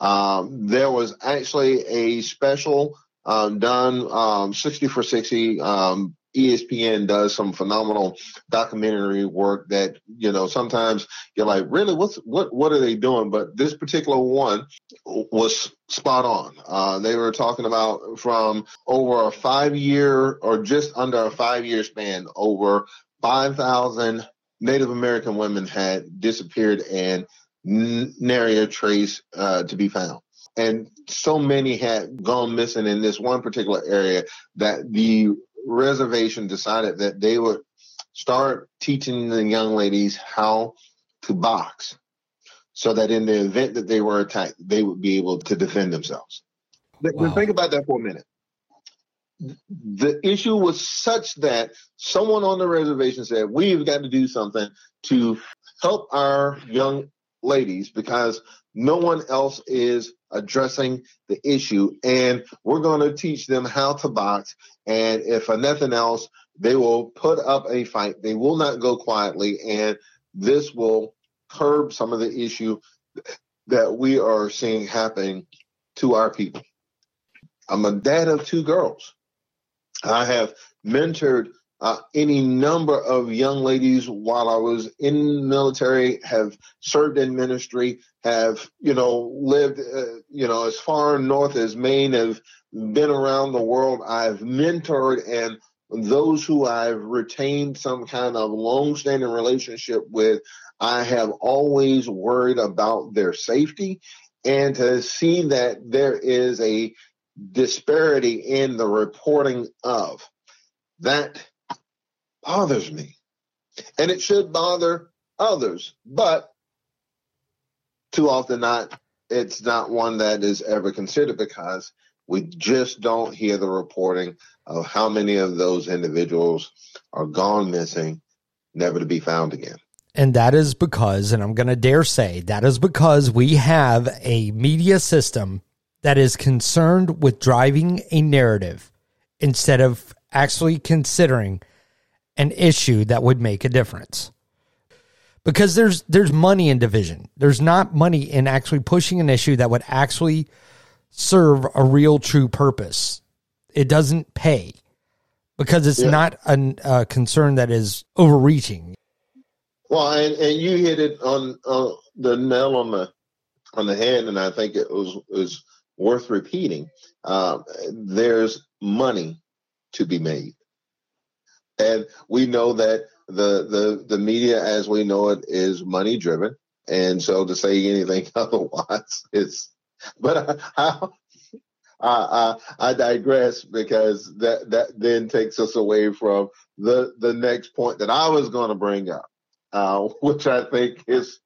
Um, there was actually a special um, done um, 60 for 60 um, ESPN does some phenomenal documentary work that you know sometimes you're like really? What's what what are they doing? But this particular one was spot on. Uh, they were talking about from over a five year or just under a five year span over 5000 Native American women had disappeared and nary a trace uh, to be found. And so many had gone missing in this one particular area that the reservation decided that they would start teaching the young ladies how to box so that in the event that they were attacked, they would be able to defend themselves. Wow. Think about that for a minute the issue was such that someone on the reservation said, We've got to do something to help our young ladies because no one else is addressing the issue. And we're going to teach them how to box. And if nothing else, they will put up a fight. They will not go quietly. And this will curb some of the issue that we are seeing happening to our people. I'm a dad of two girls. I have mentored uh, any number of young ladies while I was in military, have served in ministry, have, you know, lived, uh, you know, as far north as Maine, have been around the world. I've mentored and those who I've retained some kind of long-standing relationship with, I have always worried about their safety and to see that there is a disparity in the reporting of. That bothers me. And it should bother others, but too often not it's not one that is ever considered because we just don't hear the reporting of how many of those individuals are gone missing, never to be found again. And that is because, and I'm going to dare say, that is because we have a media system that is concerned with driving a narrative instead of actually considering an issue that would make a difference. Because there's there's money in division. There's not money in actually pushing an issue that would actually serve a real true purpose. It doesn't pay because it's yeah. not a, a, concern that is overreaching. Well, and, and you hit it on uh, the nail on the on the head, and I think it was was worth repeating. Uh, there's money to be made. And we know that the, the, the media as we know it is money driven. And so to say anything otherwise is, but I, I, I, I digress because that, that then takes us away from the, the next point that I was going to bring up, uh, which I think is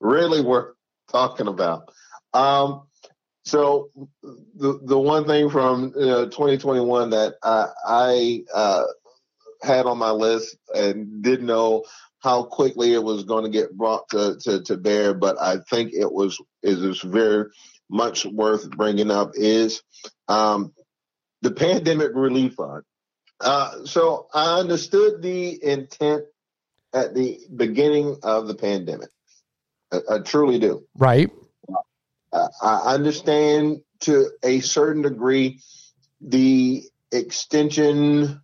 really worth talking about. Um, so the the one thing from uh, 2021 that I, I uh, had on my list and didn't know how quickly it was going to get brought to, to, to bear, but I think it was it is very much worth bringing up is um, the pandemic relief fund. Uh, so I understood the intent at the beginning of the pandemic. I, I truly do. Right. Uh, I understand to a certain degree the extension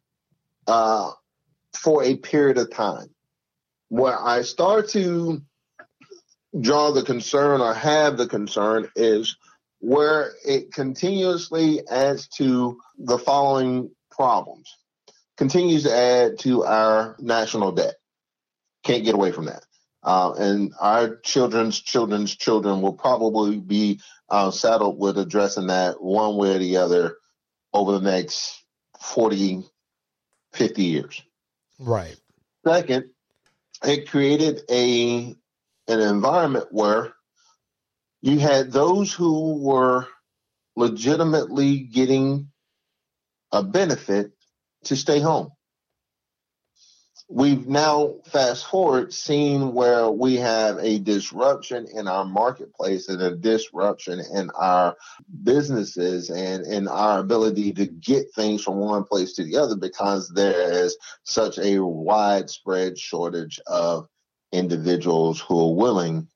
uh, for a period of time. Where I start to draw the concern or have the concern is where it continuously adds to the following problems. Continues to add to our national debt. Can't get away from that. Uh, and our children's children's children will probably be uh, saddled with addressing that one way or the other over the next 40, 50 years. Right. Second, it created a an environment where you had those who were legitimately getting a benefit to stay home. We've now fast forward seen where we have a disruption in our marketplace and a disruption in our businesses and in our ability to get things from one place to the other because there is such a widespread shortage of individuals who are willing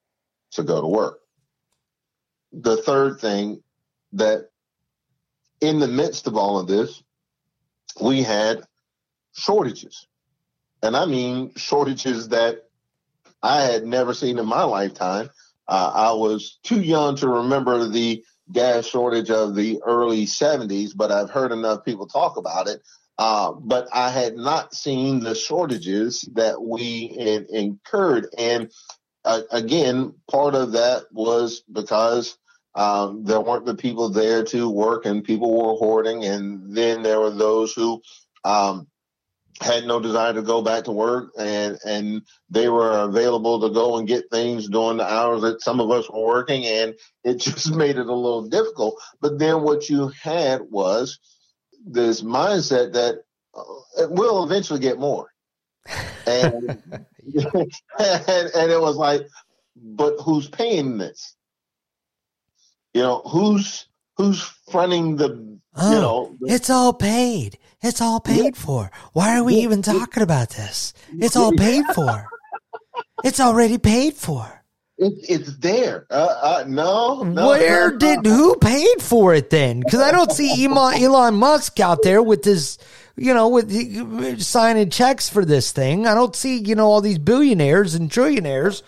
to go to work. The third thing that in the midst of all of this, we had shortages. And I mean shortages that I had never seen in my lifetime. Uh, I was too young to remember the gas shortage of the early 70s, but I've heard enough people talk about it uh, but I had not seen the shortages that we in, incurred. And uh, again, part of that was because um, there weren't the people there to work and people were hoarding. And then there were those who um, had no desire to go back to work and, and they were available to go and get things during the hours that some of us were working. And it just made it a little difficult. But then what you had was, this mindset that uh, we'll eventually get more. And, and, and it was like, but who's paying this? You know, who's who's fronting the oh, you know the, it's all paid. It's all paid yeah. for. Why are we yeah. even talking about this? It's all paid for. it's already paid for. It, it's there. Uh, uh, no, no, Where no, did who paid for it then? Because I don't see Elon, Elon Musk out there with his, you know, with signing checks for this thing. I don't see, you know, all these billionaires and trillionaires.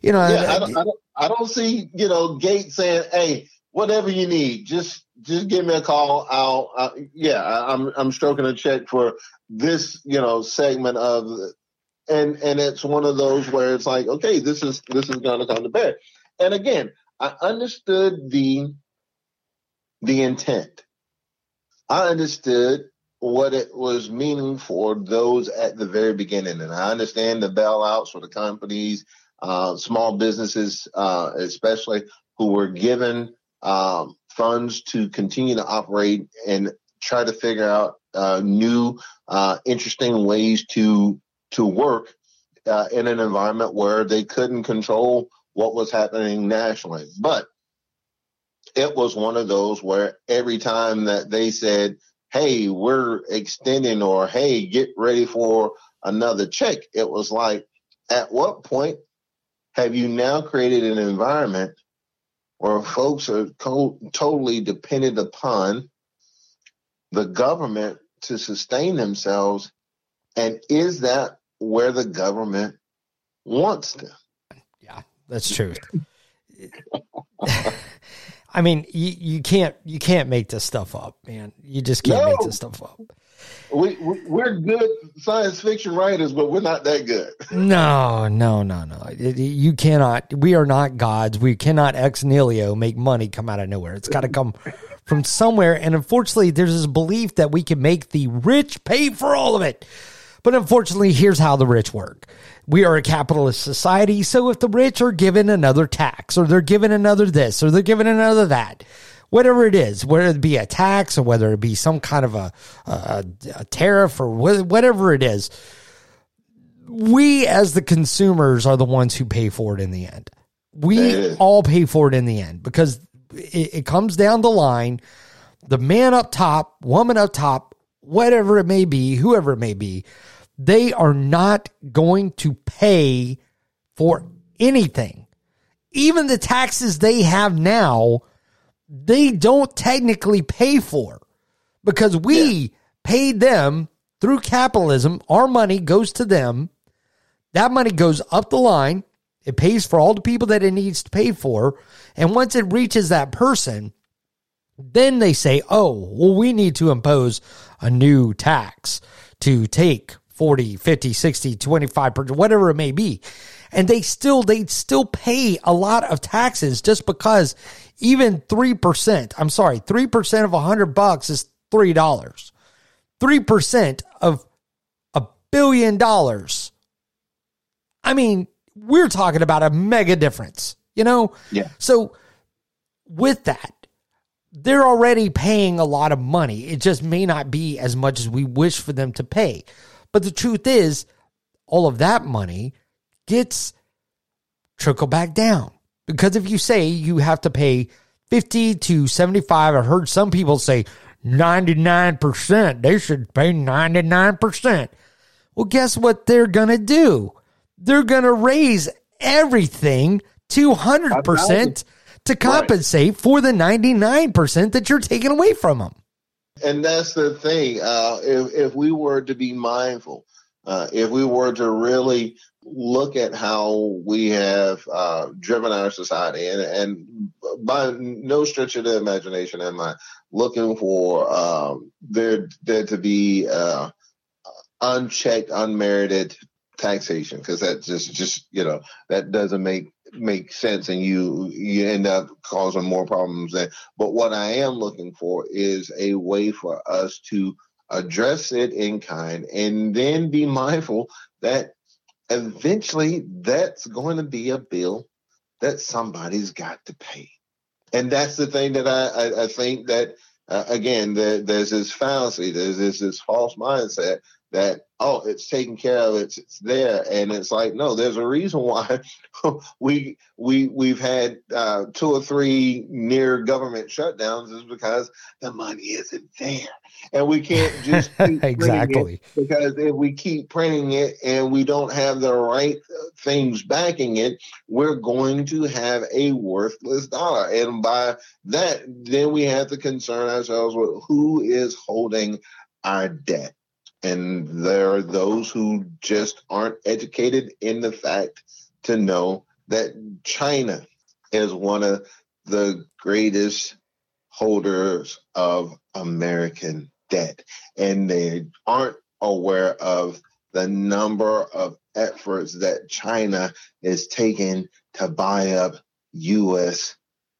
You know, yeah, I, don't, I, don't, I don't see, you know, Gates saying, "Hey, whatever you need, just just give me a call. I'll, yeah, I'm I'm stroking a check for this, you know, segment of and and it's one of those where it's like, okay, this is this is going to come to bear. And again, I understood the the intent. I understood what it was meaning for those at the very beginning, and I understand the bailouts for the companies, uh, small businesses, uh, especially who were given um, funds to continue to operate and try to figure out uh, new, uh, interesting ways to to work uh, in an environment where they couldn't control what was happening nationally. But it was one of those where every time that they said, Hey, we're extending or Hey, get ready for another check. It was like, at what point have you now created an environment where folks are co- totally dependent upon the government to sustain themselves? And is that where the government wants them. Yeah, that's true. I mean, you, you can't you can't make this stuff up, man. You just can't no. make this stuff up. We, we are good science fiction writers, but we're not that good. no, no, no, no. You cannot. We are not gods. We cannot ex nihilo make money come out of nowhere. It's got to come from somewhere. And unfortunately, there's this belief that we can make the rich pay for all of it. But unfortunately, here's how the rich work. We are a capitalist society, so if the rich are given another tax, or they're given another this, or they're given another that, whatever it is, whether it be a tax or whether it be some kind of a, a, a tariff or whatever it is, we as the consumers are the ones who pay for it in the end. We all pay for it in the end because it, it comes down the line. The man up top, woman up top, whatever it may be, whoever it may be, they are not going to pay for anything. Even the taxes they have now, they don't technically pay for because we yeah. paid them through capitalism. Our money goes to them. That money goes up the line. It pays for all the people that it needs to pay for. And once it reaches that person, then they say, oh, well, we need to impose a new tax to take 40, 50, 60, 25%, whatever it may be. And they still, they still pay a lot of taxes just because even 3%, I'm sorry, 3% of a hundred bucks is $3. 3% of a billion dollars. I mean, we're talking about a mega difference, you know? Yeah. So with that, they're already paying a lot of money. It just may not be as much as we wish for them to pay. But the truth is, all of that money gets trickled back down. Because if you say you have to pay 50 to 75, I heard some people say 99%, they should pay 99%. Well, guess what they're going to do? They're going to raise everything 200% to compensate right. for the 99% that you're taking away from them. And that's the thing. Uh, if, if we were to be mindful, uh, if we were to really look at how we have uh, driven our society, and, and, by no stretch of the imagination am I looking for um, there there to be uh, unchecked, unmerited taxation, because that just just you know that doesn't make make sense and you you end up causing more problems Than, But what I am looking for is a way for us to address it in kind and then be mindful that eventually that's going to be a bill that somebody's got to pay. And that's the thing that I, I, I think that, uh, again, the, there's this fallacy, there's this, this false mindset that oh it's taken care of it's, it's there. And it's like no there's a reason why we we we've had uh, two or three near government shutdowns is because the money isn't there. And we can't just exactly. because if we keep printing it and we don't have the right uh, things backing it we're going to have a worthless dollar. And by that then we have to concern ourselves with who is holding our debt and there are those who just aren't educated in the fact to know that China is one of the greatest holders of American debt. And they aren't aware of the number of efforts that China is taking to buy up U.S.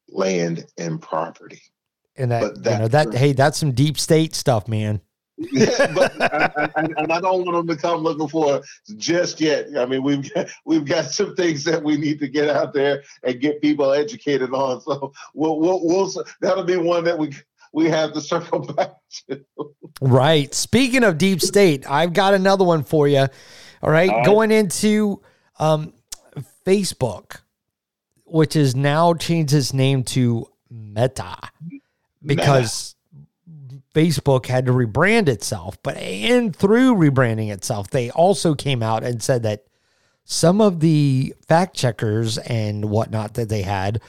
land and property. And that, that, you know, that, hey, that's some deep state stuff, man yeah, but I, I, and I don't want them to come looking for just yet. I mean, we've got, we've got some things that we need to get out there and get people educated on. So we'll, we'll, we'll that'll be one that we we have to circle back to. Right. Speaking of deep state, I've got another one for you. All right, All right. going into um, Facebook, which has now changed its name to Meta because Facebook had to rebrand itself, but and through rebranding itself, they also came out and said that some of the fact checkers and whatnot that they had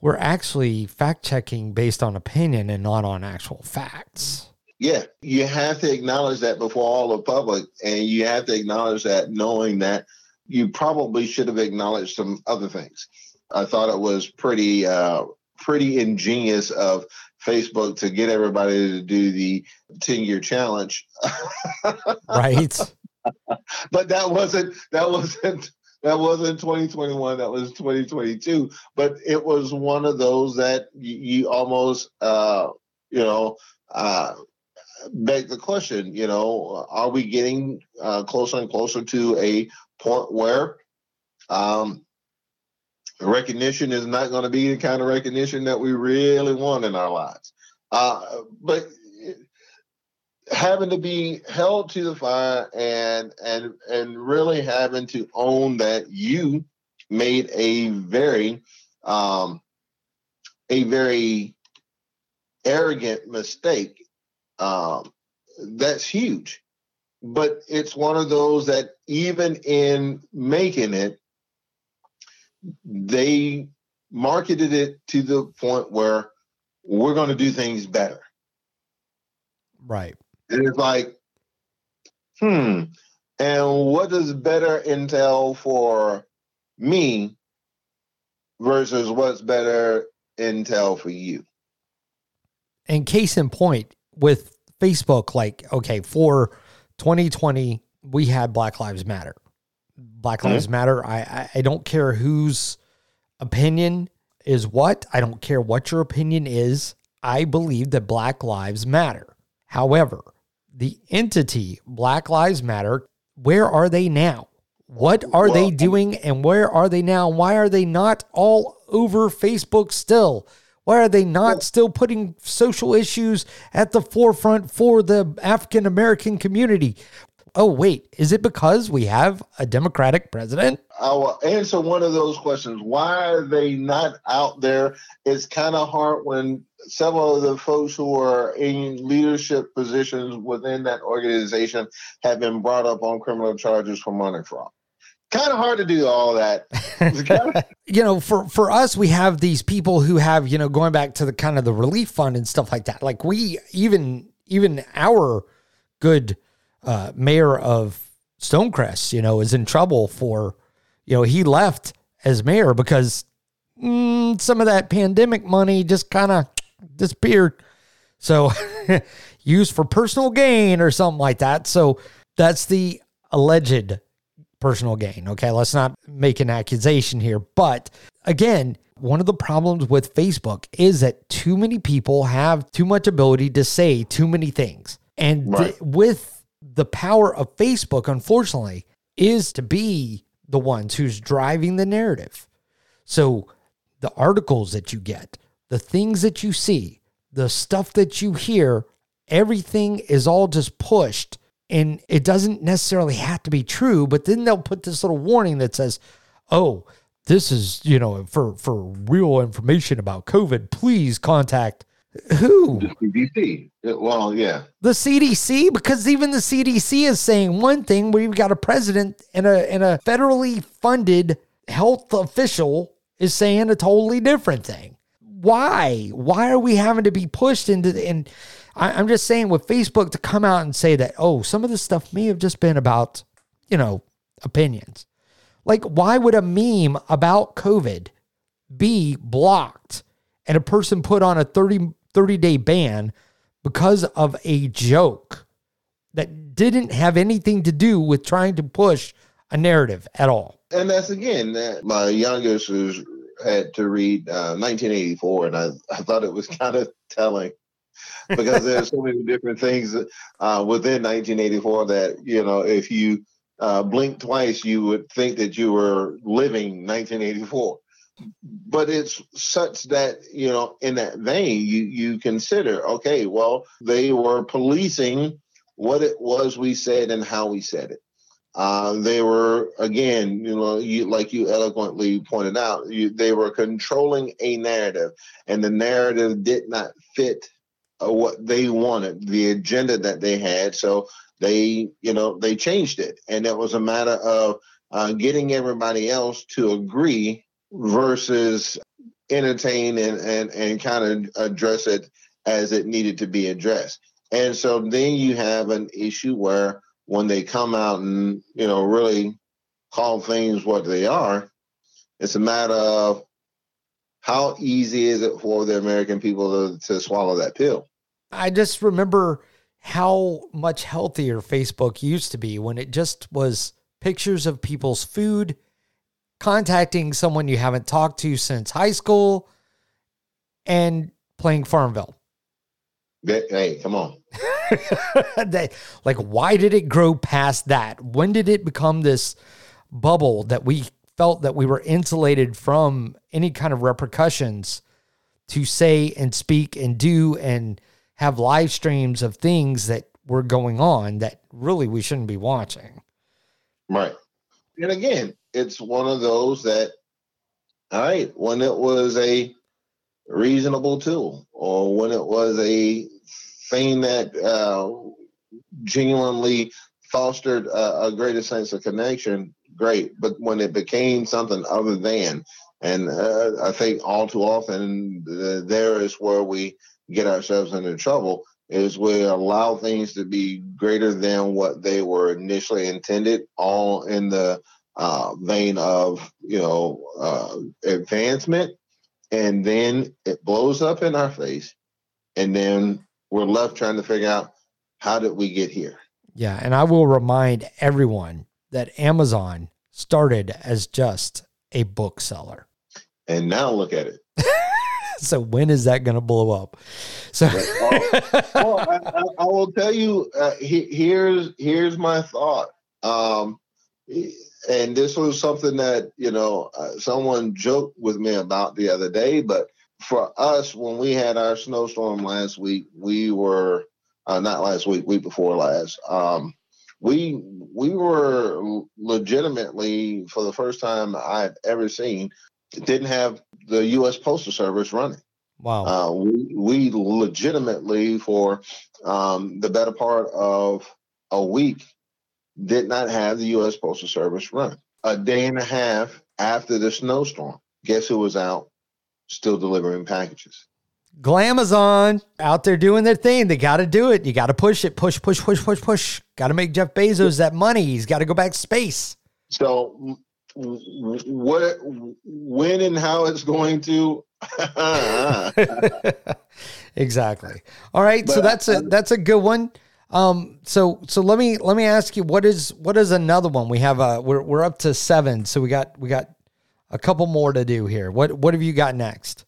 were actually fact checking based on opinion and not on actual facts. Yeah, you have to acknowledge that before all the public, and you have to acknowledge that knowing that you probably should have acknowledged some other things. I thought it was pretty uh, pretty ingenious of Facebook to get everybody to do the 10 year challenge. right. but that wasn't, that wasn't, that wasn't 2021. That was 2022. But it was one of those that you, you almost, uh, you know, uh, beg the question, you know, are we getting uh, closer and closer to a point where um, recognition is not going to be the kind of recognition that we really want in our lives. Uh, but having to be held to the fire and and and really having to own that you made a very um a very arrogant mistake um that's huge but it's one of those that even in making it they marketed it to the point where we're going to do things better right and it's like, hmm. And what does better entail for me versus what's better entail for you? And case in point with Facebook, like, okay, for 2020, we had Black Lives Matter. Black. Lives mm-hmm. Matter. I, I, I don't care whose opinion is what. I don't care what your opinion is. I believe that Black Lives Matter. However, the entity Black Lives Matter, where are they now? What are well, they doing and where are they now? Why are they not all over Facebook still? Why are they not still putting social issues at the forefront for the African American community? Oh, wait, is it because we have a Democratic president? I will answer one of those questions. Why are they not out there? It's kind of hard when several of the folks who are in leadership positions within that organization have been brought up on criminal charges for money fraud. Kind of hard to do all that. you know, for for us, we have these people who have, you know, going back to the kind of the relief fund and stuff like that. Like we even even our good uh, mayor of Stonecrest, you know, is in trouble for, you know, he left as mayor because mm, some of that pandemic money just kind of disappeared. So used for personal gain or something like that. So that's the alleged personal gain. Okay. Let's not make an accusation here. But again, one of the problems with Facebook is that too many people have too much ability to say too many things. And right. th- with the power of Facebook, unfortunately, is to be the ones who's driving the narrative. So the articles that you get, the things that you see, the stuff that you hear, everything is all just pushed. And it doesn't necessarily have to be true, but then they'll put this little warning that says, oh, this is, you know, for, for real information about COVID, please contact who? The CDC. Well, yeah. The CDC, because even the CDC is saying one thing where you've got a president and a and a federally funded health official is saying a totally different thing why? Why are we having to be pushed into the, and I, I'm just saying with Facebook to come out and say that, oh, some of this stuff may have just been about, you know, opinions. Like, why would a meme about COVID be blocked and a person put on a 30, 30 day ban because of a joke that didn't have anything to do with trying to push a narrative at all? And that's again, that my youngest is had to read uh, 1984, and I, I thought it was kind of telling because there's so many different things uh, within 1984 that you know if you uh, blink twice, you would think that you were living 1984. But it's such that you know, in that vein, you you consider, okay, well, they were policing what it was we said and how we said it. Uh, they were again, you know, you, like you eloquently pointed out, you, they were controlling a narrative, and the narrative did not fit uh, what they wanted, the agenda that they had. So they, you know, they changed it, and it was a matter of uh, getting everybody else to agree versus entertain and and and kind of address it as it needed to be addressed. And so then you have an issue where when they come out and you know really call things what they are, it's a matter of how easy is it for the American people to, to swallow that pill. I just remember how much healthier Facebook used to be when it just was pictures of people's food, contacting someone you haven't talked to since high school, and playing Farmville. Hey, come on. like, why did it grow past that? When did it become this bubble that we felt that we were insulated from any kind of repercussions to say and speak and do and have live streams of things that were going on that really we shouldn't be watching. Right. And again, it's one of those that, all right, when it was a reasonable tool or when it was a thing that uh, genuinely fostered a, a, greater sense of connection, great. But when it became something other than, and uh, I think all too often uh, there is where we get ourselves into trouble is we allow things to be greater than what they were initially intended, all in the uh, vein of you know uh, advancement, and then it blows up in our face, and then we're left trying to figure out how did we get here. Yeah, and I will remind everyone that Amazon started as just a bookseller. And now look at it. so when is that going to blow up? So, well, well I, I, I, will tell you. Uh, he, here's here's my thought. Um, and this was something that you know uh, someone joked with me about the other day. But for us, when we had our snowstorm last week, we were uh, not last week, week before last. Um, we we were legitimately for the first time I've ever seen didn't have the U.S. Postal Service running. Wow. Uh, we, we legitimately, for um, the better part of a week, did not have the U.S. Postal Service run. A day and a half after the snowstorm, guess who was out still delivering packages? Glamazon out there doing their thing. They got to do it. You got to push it. Push, push, push, push, push. Got to make Jeff Bezos that money. He's got to go back to space. So what when and how it's going to exactly all right but, so that's a uh, that's a good one um so so let me let me ask you what is what is another one we have uh we're, we're up to seven so we got we got a couple more to do here what what have you got next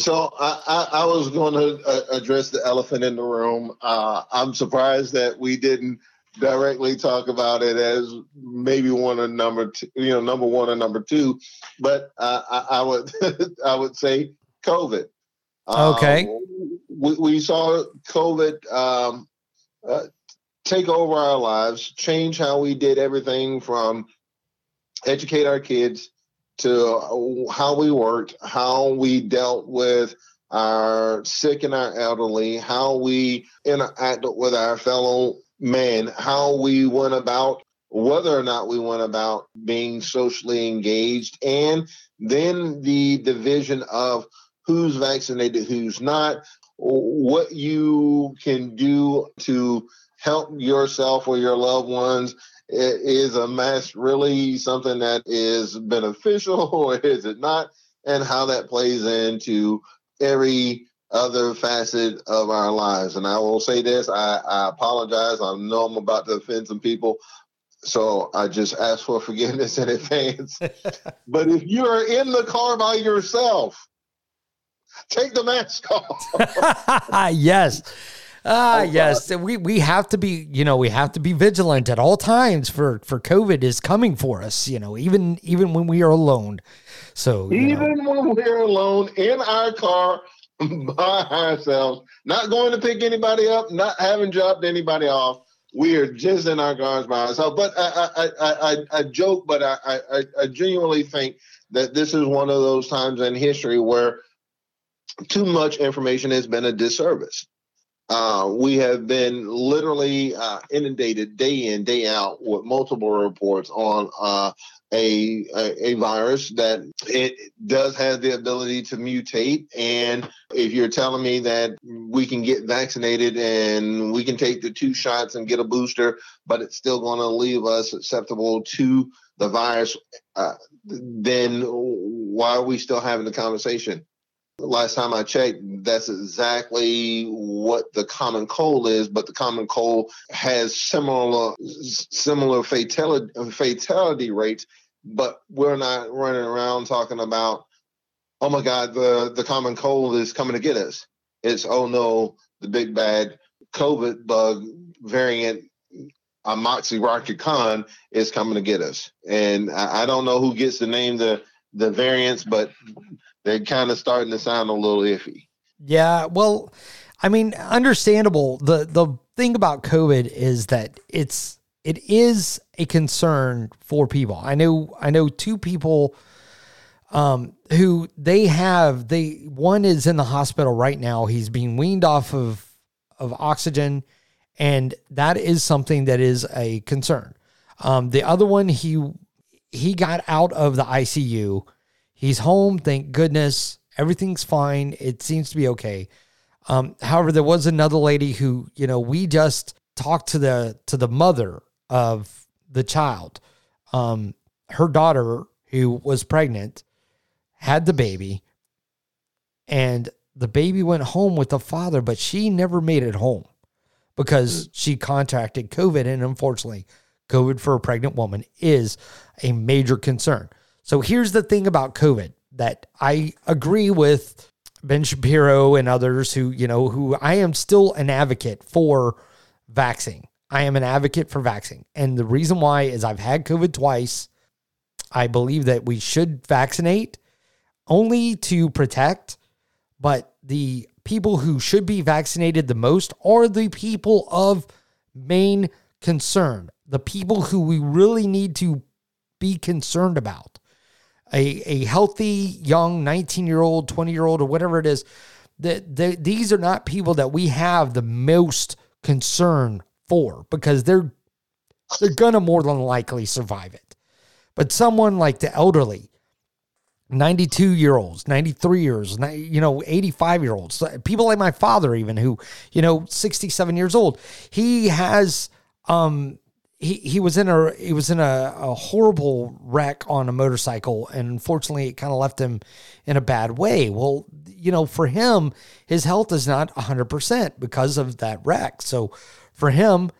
so I, I, I was going to uh, address the elephant in the room. Uh, I'm surprised that we didn't directly talk about it as maybe one or number two, you know, number one or number two, but uh, I, I, would I would say COVID. Okay. Um, we, we, saw COVID um, uh, take over our lives, change how we did everything from educate our kids to how we worked, how we dealt with our sick and our elderly, how we interacted with our fellow man, how we went about whether or not we went about being socially engaged, and then the division of who's vaccinated, who's not, what you can do to help yourself or your loved ones. Is a mask really something that is beneficial or is it not? And how that plays into every other facet of our lives. And I will say this I, I apologize. I know I'm about to offend some people. So I just ask for forgiveness in advance. but if you are in the car by yourself, take the mask off. yes. Ah, uh, yes. We we have to be, you know, we have to be vigilant at all times for for COVID is coming for us, you know, even even when we are alone. So even know. when we're alone in our car by ourselves, not going to pick anybody up, not having dropped anybody off. We are just in our cars by ourselves. But I, I, I, I, I joke, but I, I, I genuinely think that this is one of those times in history where too much information has been a disservice. Uh, we have been literally uh, inundated day in, day out with multiple reports on uh, a, a, a virus that it does have the ability to mutate. And if you're telling me that we can get vaccinated and we can take the two shots and get a booster, but it's still going to leave us susceptible to the virus, uh, then why are we still having the conversation? Last time I checked, that's exactly what the common cold is. But the common cold has similar similar fatality fatality rates. But we're not running around talking about, oh my God, the the common cold is coming to get us. It's oh no, the big bad COVID bug variant Amoxicillin is coming to get us. And I, I don't know who gets to name the the variants, but they're kind of starting to sound a little iffy. Yeah, well, I mean, understandable. The the thing about COVID is that it's it is a concern for people. I know I know two people um, who they have they one is in the hospital right now. He's being weaned off of of oxygen, and that is something that is a concern. Um, the other one he he got out of the ICU. He's home, thank goodness. Everything's fine. It seems to be okay. Um, however, there was another lady who, you know, we just talked to the to the mother of the child. Um, her daughter, who was pregnant, had the baby, and the baby went home with the father, but she never made it home because she contracted COVID. And unfortunately, COVID for a pregnant woman is a major concern. So here's the thing about COVID that I agree with Ben Shapiro and others who, you know, who I am still an advocate for vaccine. I am an advocate for vaccine. And the reason why is I've had COVID twice. I believe that we should vaccinate only to protect, but the people who should be vaccinated the most are the people of main concern, the people who we really need to be concerned about. A, a healthy young 19 year old, 20 year old, or whatever it is, that the, these are not people that we have the most concern for because they're they're gonna more than likely survive it. But someone like the elderly, 92 year olds, 93 years, you know, 85 year olds, people like my father, even who, you know, 67 years old, he has, um, he, he was in a he was in a, a horrible wreck on a motorcycle and unfortunately it kind of left him in a bad way well you know for him his health is not 100% because of that wreck so for him,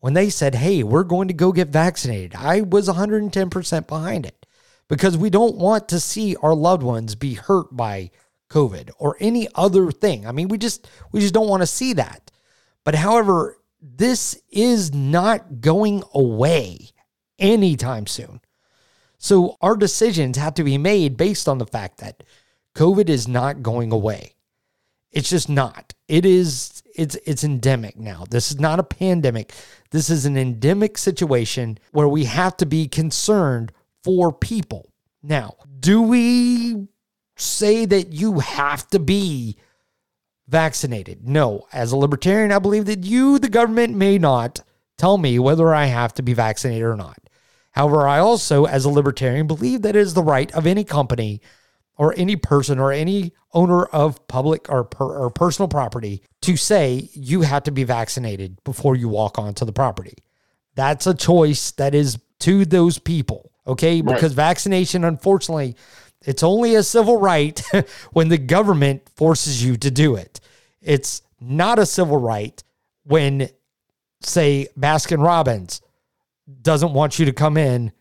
when they said, hey, we're going to go get vaccinated, I was 110% behind it because we don't want to see our loved ones be hurt by COVID or any other thing. I mean, we just we just don't want to see that. But however, this is not going away anytime soon. So our decisions have to be made based on the fact that COVID is not going away. It's just not. It is it's it's endemic now. This is not a pandemic. This is an endemic situation where we have to be concerned for people. Now, do we say that you have to be vaccinated? No. As a libertarian, I believe that you, the government, may not tell me whether I have to be vaccinated or not. However, I also, as a libertarian, believe that it is the right of any company or any person or any owner of public or, per, or personal property to say you have to be vaccinated before you walk onto the property. That's a choice that is to those people. Okay. Because right. vaccination, unfortunately, it's only a civil right when the government forces you to do it. It's not a civil right when, say, Baskin Robbins doesn't want you to come in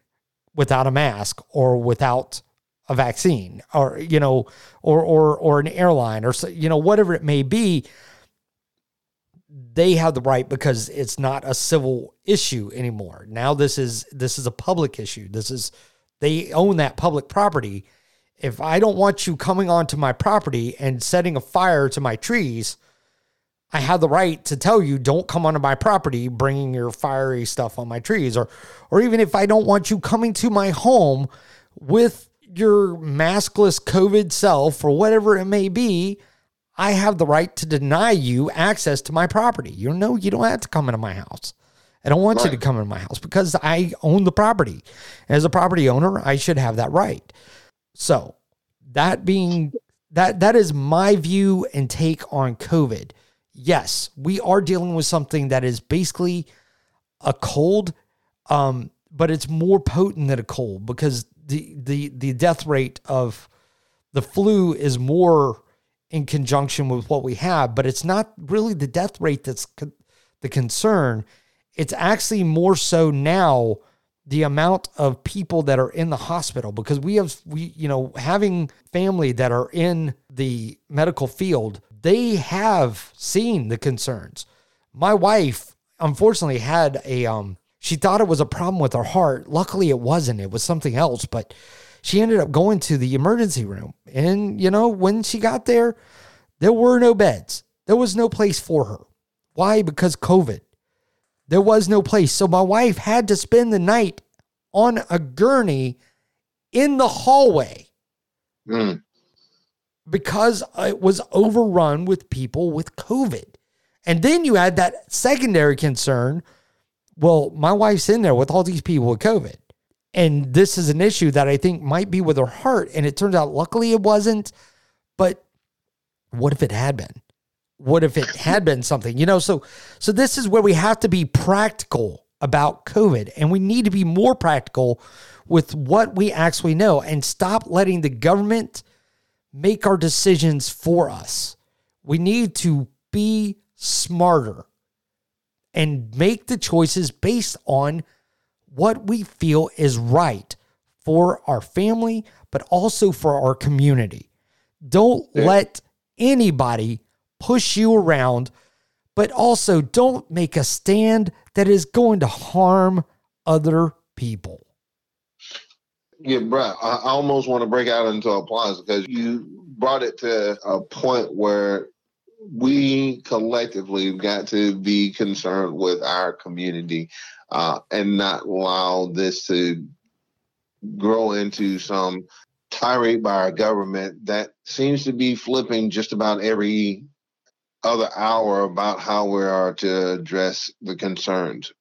without a mask or without a vaccine or you know or or or an airline or you know whatever it may be they have the right because it's not a civil issue anymore. Now this is this is a public issue. This is they own that public property if i don't want you coming onto my property and setting a fire to my trees i have the right to tell you don't come onto my property bringing your fiery stuff on my trees or or even if i don't want you coming to my home with your maskless COVID self or whatever it may be, I have the right to deny you access to my property. You know, you don't have to come into my house. I don't want right. you to come into my house because I own the property. As a property owner, I should have that right. So, that being that that is my view and take on COVID. Yes, we are dealing with something that is basically a cold um but it's more potent than a cold because the the the death rate of the flu is more in conjunction with what we have, but it's not really the death rate that's the concern. It's actually more so now the amount of people that are in the hospital because we have we you know having family that are in the medical field, they have seen the concerns. My wife unfortunately had a um she thought it was a problem with her heart. Luckily, it wasn't. It was something else. But she ended up going to the emergency room. And, you know, when she got there, there were no beds, there was no place for her. Why? Because COVID. There was no place. So my wife had to spend the night on a gurney in the hallway Mm. because it was overrun with people with COVID. And then you had that secondary concern. Well, my wife's in there with all these people with COVID. And this is an issue that I think might be with her heart. And it turns out, luckily, it wasn't. But what if it had been? What if it had been something? You know, so so this is where we have to be practical about COVID, and we need to be more practical with what we actually know, and stop letting the government make our decisions for us. We need to be smarter and make the choices based on what we feel is right for our family, but also for our community. Don't Yeah. let anybody push you around, but also don't make a stand that is going to harm other people. Yeah, bro. I almost want to break out into applause because you brought it to a point where we collectively got to be concerned with our community uh, and not allow this to grow into some tirade by our government that seems to be flipping just about every other hour about how we are to address the concerns.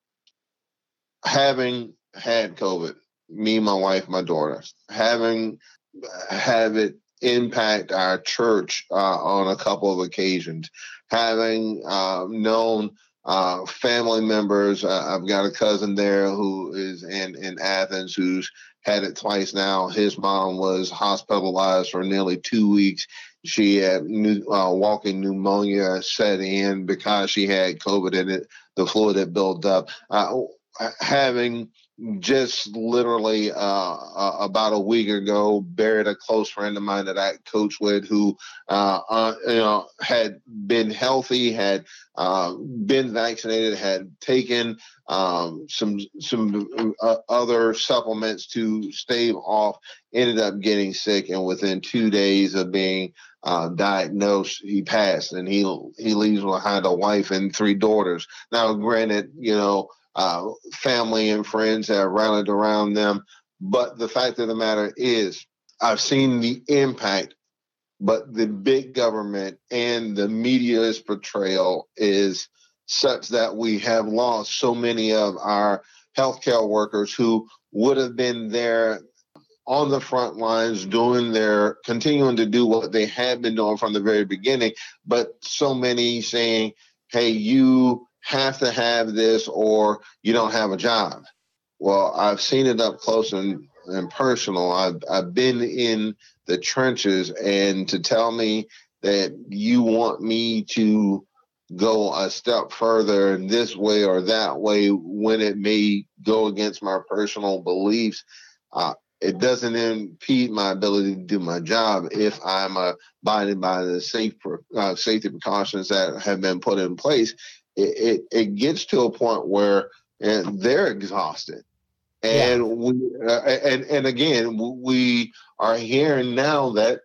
Having had COVID, me, my wife, my daughter, having have it impact our church uh, on a couple of occasions, having uh, known uh, family members. Uh, I've got a cousin there who is in in Athens who's had it twice now. His mom was hospitalized for nearly two weeks. She had new, uh, walking pneumonia set in because she had COVID and it, the fluid had built up. Uh, having just literally uh, uh, about a week ago buried a close friend of mine that I coached with who uh, uh, you know had been healthy, had uh, been vaccinated, had taken um, some some uh, other supplements to stave off, ended up getting sick, and within two days of being uh, diagnosed, he passed, and he he leaves behind a wife and three daughters. Now, granted, you know uh, family and friends have rallied around them. But the fact of the matter is, I've seen the impact, but the big government and the media's portrayal is such that we have lost so many of our healthcare workers who would have been there on the front lines doing their continuing to do what they had been doing from the very beginning but so many saying hey you have to have this or you don't have a job. Well, I've seen it up close and, and personal. I've, I've been in the trenches, and to tell me that you want me to go a step further in this way or that way when it may go against my personal beliefs, uh, it doesn't impede my ability to do my job if I'm abiding by the safe uh, safety precautions that have been put in place it, it, it gets to a point where they're exhausted. And yeah. we uh, and and again we are hearing now that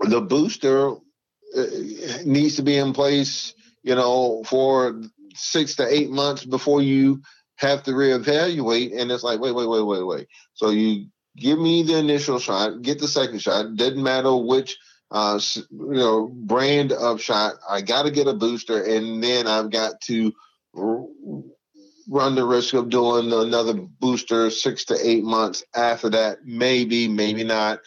the booster uh, needs to be in place, you know, for six to eight months before you have to reevaluate. And it's like, wait, wait, wait, wait, wait. So you give me the initial shot, get the second shot. Doesn't matter which uh, you know, brand of shot. I got to get a booster, and then I've got to run the risk of doing another booster six to eight months after that. Maybe, maybe not.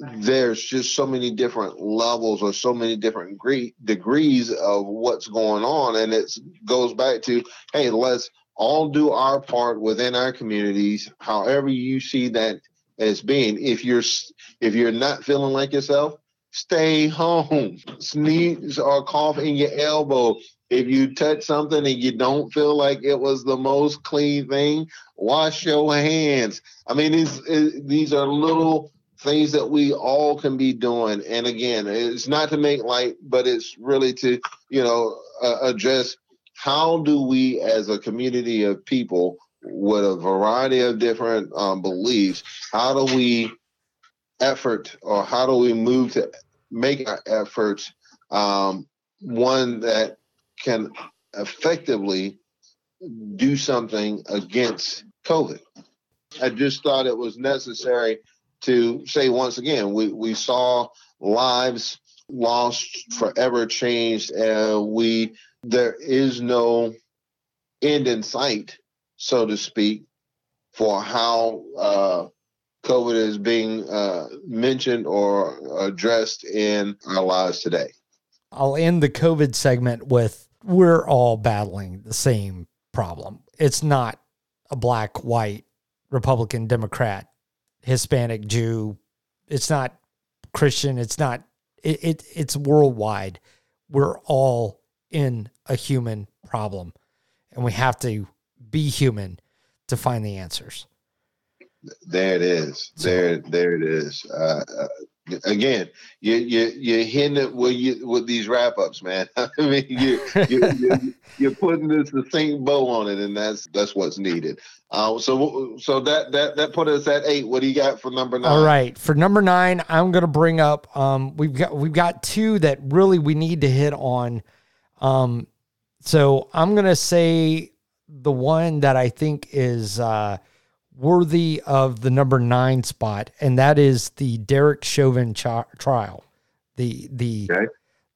There's just so many different levels or so many different gre- degrees of what's going on, and it goes back to, hey, let's all do our part within our communities. However, you see that as being. If you're if you're not feeling like yourself, stay home. Sneeze or cough in your elbow. If you touch something and you don't feel like it was the most clean thing, wash your hands. I mean, these these are little things that we all can be doing. And again, it's not to make light, but it's really to you know uh, address how do we, as a community of people with a variety of different um, beliefs, how do we effort or how do we move to make our efforts um, one that can effectively do something against COVID. I just thought it was necessary to say once again, we, we saw lives lost, forever changed, and we there is no end in sight, so to speak, for how uh, COVID is being uh, mentioned or addressed in our lives today. I'll end the COVID segment with we're all battling the same problem. It's not a black, white, Republican, Democrat, Hispanic, Jew. It's not Christian. It's not, it, it it's worldwide. We're all in a human problem and we have to be human to find the answers. There it is. There, there it is. Uh, uh, again, you you you're hitting it with you with these wrap ups, man. I mean, you you you're, you're putting this the same bow on it, and that's that's what's needed. Uh, so so that that that put us at eight. What do you got for number nine? All right, for number nine, I'm gonna bring up. Um, we've got we've got two that really we need to hit on. Um, so I'm gonna say the one that I think is uh worthy of the number nine spot, and that is the Derek Chauvin trial. The the okay.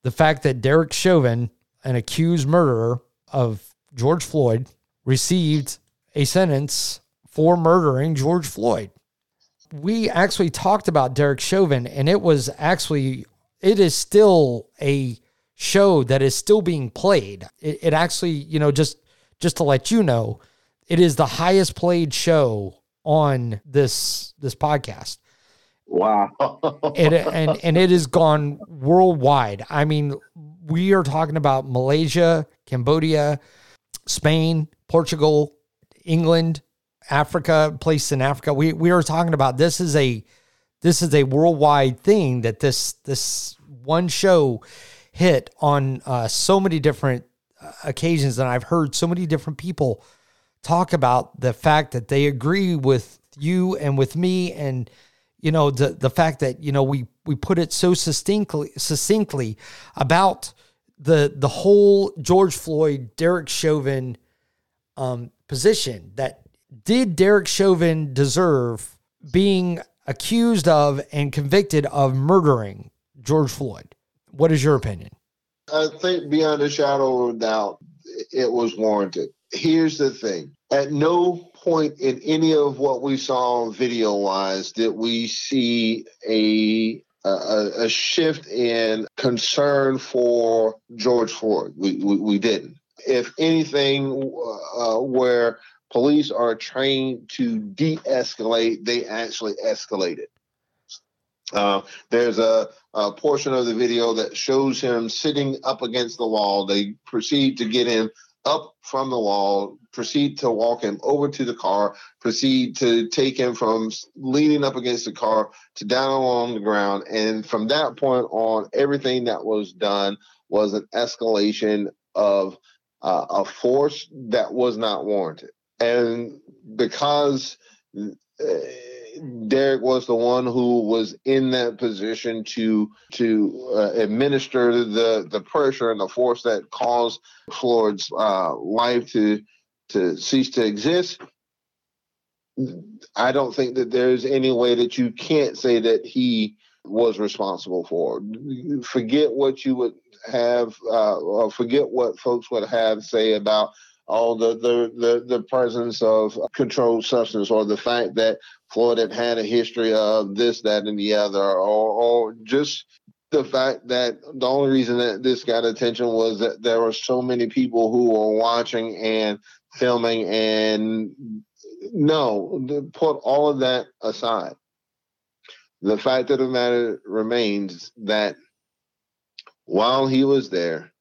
the fact that Derek Chauvin, an accused murderer of George Floyd, received a sentence for murdering George Floyd. We actually talked about Derek Chauvin, and it was actually it is still a show that is still being played. It, it actually, you know, just just to let you know, it is the highest played show on this this podcast. Wow. it, and and it has gone worldwide. I mean, we are talking about Malaysia, Cambodia, Spain, Portugal, England, Africa, places in Africa. We we are talking about this is a this is a worldwide thing that this this one show hit on uh, so many different uh, occasions, and I've heard so many different people talk about the fact that they agree with you and with me and you know the the fact that you know we we put it so succinctly succinctly about the the whole George Floyd Derek Chauvin um, position that did Derek Chauvin deserve being accused of and convicted of murdering George Floyd? What is your opinion? I think beyond a shadow of a doubt, it was warranted here's the thing at no point in any of what we saw video wise did we see a a, a, shift in concern for George Floyd. We, we, we didn't. If anything, uh, where police are trained to de escalate, they actually escalated. Uh, there's a, a, portion of the video that shows him sitting up against the wall. They proceed to get him up from the wall, proceed to walk him over to the car, proceed to take him from leaning up against the car to down along the ground. And from that point on, everything that was done was an escalation of uh, a force that was not warranted. And because uh, Derek was the one who was in that position to to uh, administer the the pressure and the force that caused Floyd's uh, life to to cease to exist. I don't think that there's any way that you can't say that he was responsible for. Forget what you would have, uh, or forget what folks would have say about all the, the, the, the presence of controlled substance or the fact that Floyd had had a history of this, that, and the other, or, or just the fact that the only reason that this got attention was that there were so many people who were watching and filming and no put all of that aside. The fact of the matter remains that while he was there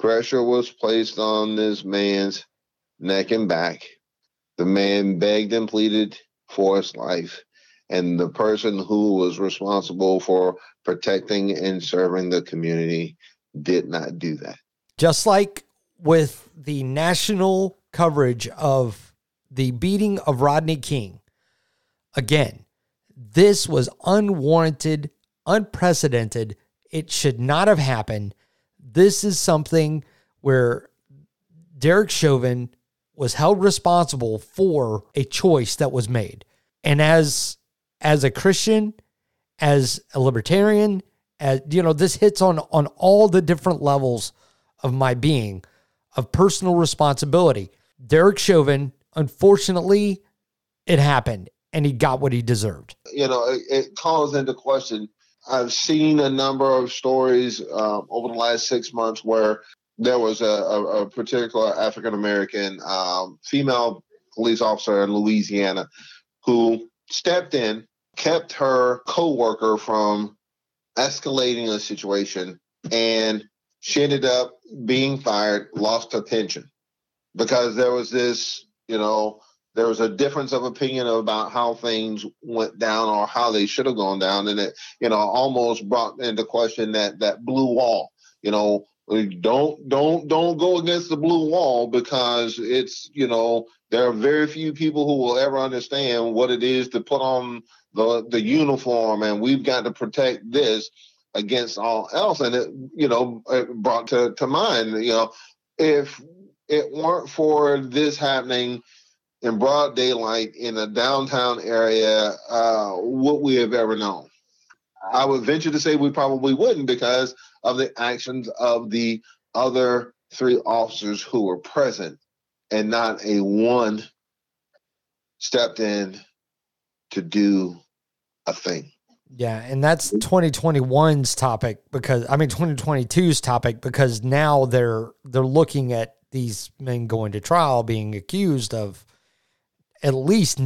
pressure was placed on this man's neck and back the man begged and pleaded for his life. And the person who was responsible for protecting and serving the community did not do that. Just like with the national coverage of the beating of Rodney King, again, this was unwarranted, unprecedented. It should not have happened. This is something where Derek Chauvin was held responsible for a choice that was made. And as as a Christian, as a libertarian, as you know, this hits on on all the different levels of my being of personal responsibility. Derek Chauvin, unfortunately, it happened and he got what he deserved. You know, it, it calls into question. I've seen a number of stories um, over the last six months where there was a, a, a particular African American um, female police officer in Louisiana who stepped in, kept her coworker from escalating a situation, and she ended up being fired, lost her pension. Because there was this, you know, there was a difference of opinion about how things went down or how they should have gone down, and it, you know, almost brought into question that that blue wall. You know, don't don't don't go against the blue wall because it's you know there are very few people who will ever understand what it is to put on the the uniform and we've got to protect this against all else and it you know it brought to to mind you know if it weren't for this happening in broad daylight in a downtown area uh we have ever known i would venture to say we probably wouldn't because of the actions of the other three officers who were present and not a one stepped in to do a thing. Yeah, and that's 2021's topic because I mean 2022's topic because now they're they're looking at these men going to trial being accused of at least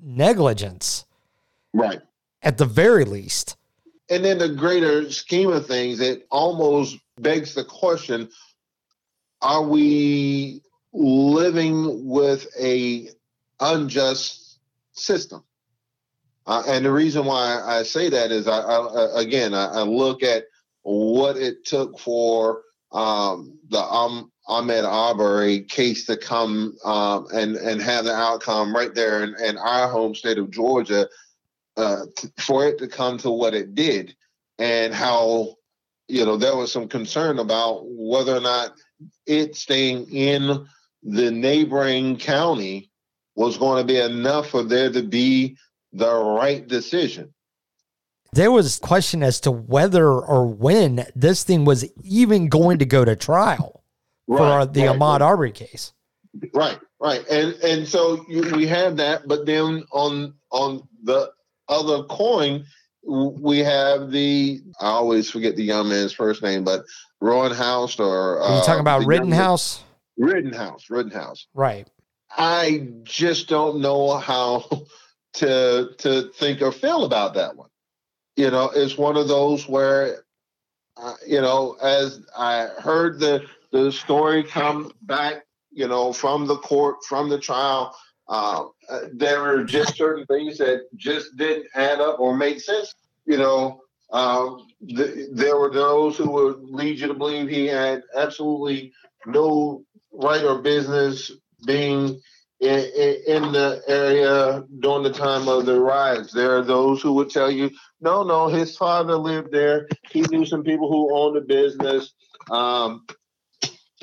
negligence. Right. At the very least. And in the greater scheme of things, it almost begs the question are we living with a unjust system? Uh, and the reason why I say that is, I, I again, I, I, look at what it took for um, the um, Ahmaud Arbery case to come um, and and have the outcome right there in, in our home state of Georgia uh, t- for it to come to what it did, and how you know there was some concern about whether or not it staying in the neighboring county was going to be enough for there to be the right decision. There was question as to whether or when this thing was even going to go to trial right, for the right, Ahmaud right. Arbery case. Right, right, and and so you, we have that, but then on on the other coin, we have the I always forget the young man's first name, but Rittenhouse or Are you talking uh, about Rittenhouse? Rittenhouse, Rittenhouse. Right. I just don't know how to to think or feel about that one. You know, it's one of those where, uh, you know, as I heard the the story come back, you know, from the court, from the trial, uh, there were just certain things that just didn't add up or make sense. You know, um, the, there were those who would lead you to believe he had absolutely no right or business being in, in, the area during the time of the riots. There are those who would tell you, no, no, his father lived there. He knew some people who owned a business. Um,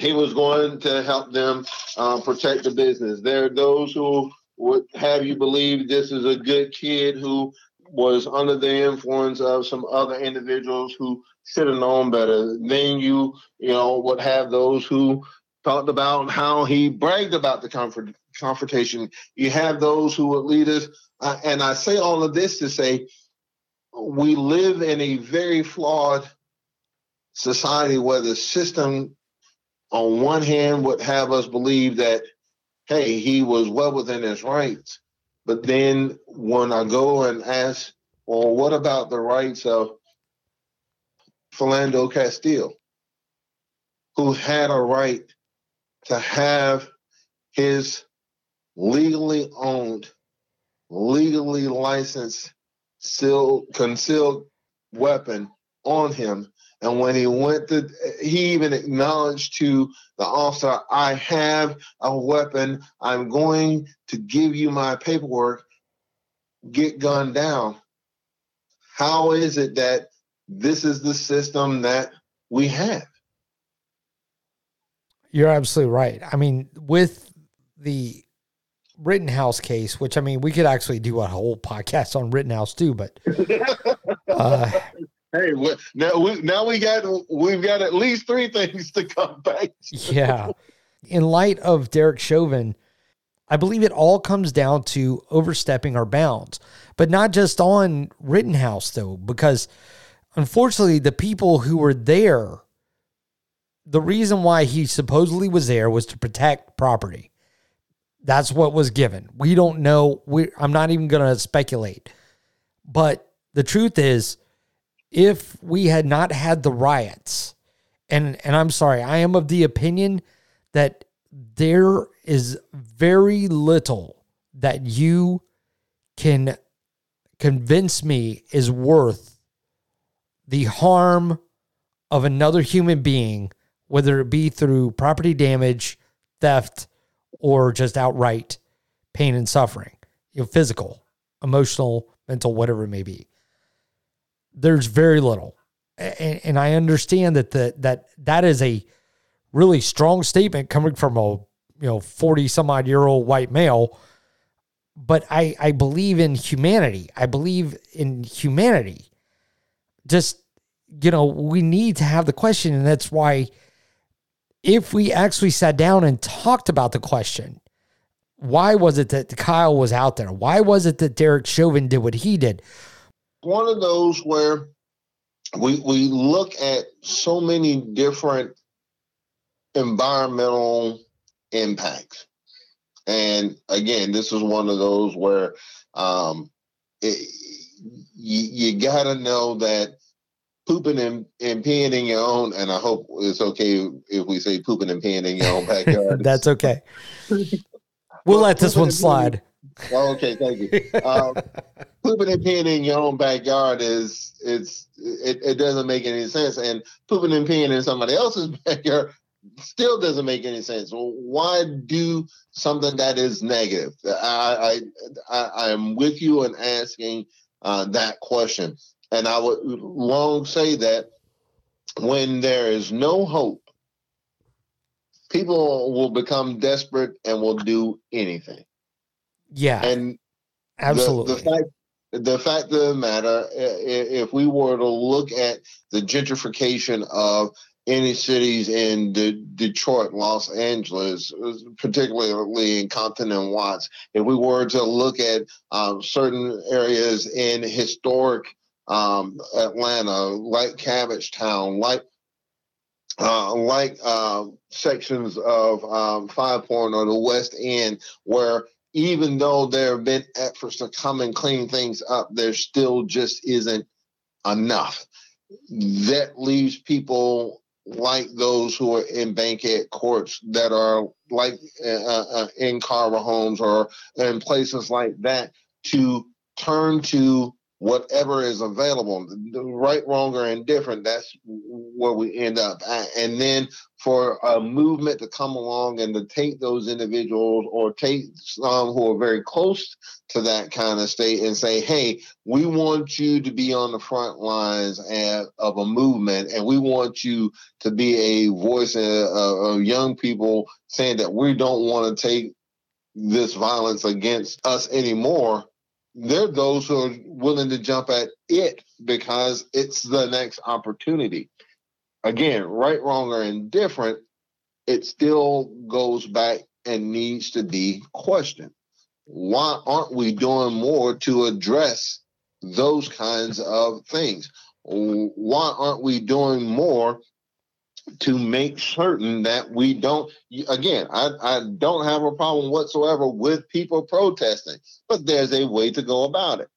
he was going to help them uh, protect the business. There are those who would have you believe this is a good kid who was under the influence of some other individuals who should have known better. Then you, you know, would have those who talked about how he bragged about the comfort, confrontation. You have those who would lead us, uh, and I say all of this to say we live in a very flawed society where the system, on one hand, would have us believe that, hey, he was well within his rights. But then when I go and ask, well, what about the rights of Philando Castile, who had a right to have his legally owned, legally licensed, sealed, concealed weapon on him and when he went to, he even acknowledged to the officer, I have a weapon. I'm going to give you my paperwork. Get gunned down. How is it that this is the system that we have? You're absolutely right. I mean, with the Rittenhouse case, which I mean, we could actually do a whole podcast on Rittenhouse too, but uh, hey, now we now we got we've got at least three things to come back. To. Yeah, in light of Derek Chauvin, I believe it all comes down to overstepping our bounds, but not just on Rittenhouse though, because unfortunately, the people who were there, the reason why he supposedly was there was to protect property. That's what was given. We don't know. We, I'm not even going to speculate. But the truth is, if we had not had the riots, and and I'm sorry, I am of the opinion that there is very little that you can convince me is worth the harm of another human being, whether it be through property damage, theft, or just outright pain and suffering, you know, physical, emotional, mental, whatever it may be. There's very little. And, and I understand that the, that that is a really strong statement coming from a you know 40 some odd year old white male but I, I believe in humanity. I believe in humanity. Just, you know, we need to have the question. And that's why, if we actually sat down and talked about the question, why was it that Kyle was out there? Why was it that Derek Chauvin did what he did? One of those where we we look at so many different environmental impacts. And again, this is one of those where um, it, you, you got to know that pooping and, and peeing in your own, and I hope it's okay if we say pooping and peeing in your own backyard. That's okay. we'll let this one slide. Oh, okay, thank you. Um, pooping and peeing in your own backyard is it's it, it doesn't make any sense, and pooping and peeing in somebody else's backyard still doesn't make any sense. Why do something that is negative? I I, I am with you in asking uh, that question, and I would long say that when there is no hope, people will become desperate and will do anything. Yeah, and absolutely. The, the fact the fact of the matter, if we were to look at the gentrification of any cities in De- Detroit, Los Angeles, particularly in Compton and Watts, if we were to look at um, certain areas in historic um, Atlanta, like Cabbage Town, like uh, like uh, sections of um, Five Point or the West End, where even though there have been efforts to come and clean things up, there still just isn't enough. That leaves people like those who are in Bankhead courts that are like uh, uh, uh, in Carver homes or in places like that to turn to whatever is available, right, wrong, or indifferent. That's where we end up. And then for a movement to come along and to take those individuals or take some who are very close to that kind of state and say, hey, we want you to be on the front lines of a movement and we want you to be a voice uh, uh, of young people saying that we don't want to take this violence against us anymore they're those who are willing to jump at it because it's the next opportunity. Again, right, wrong, or indifferent, it still goes back and needs to be questioned. Why aren't we doing more to address those kinds of things? Why aren't we doing more to make certain that we don't again I, I don't have a problem whatsoever with people protesting but there's a way to go about it.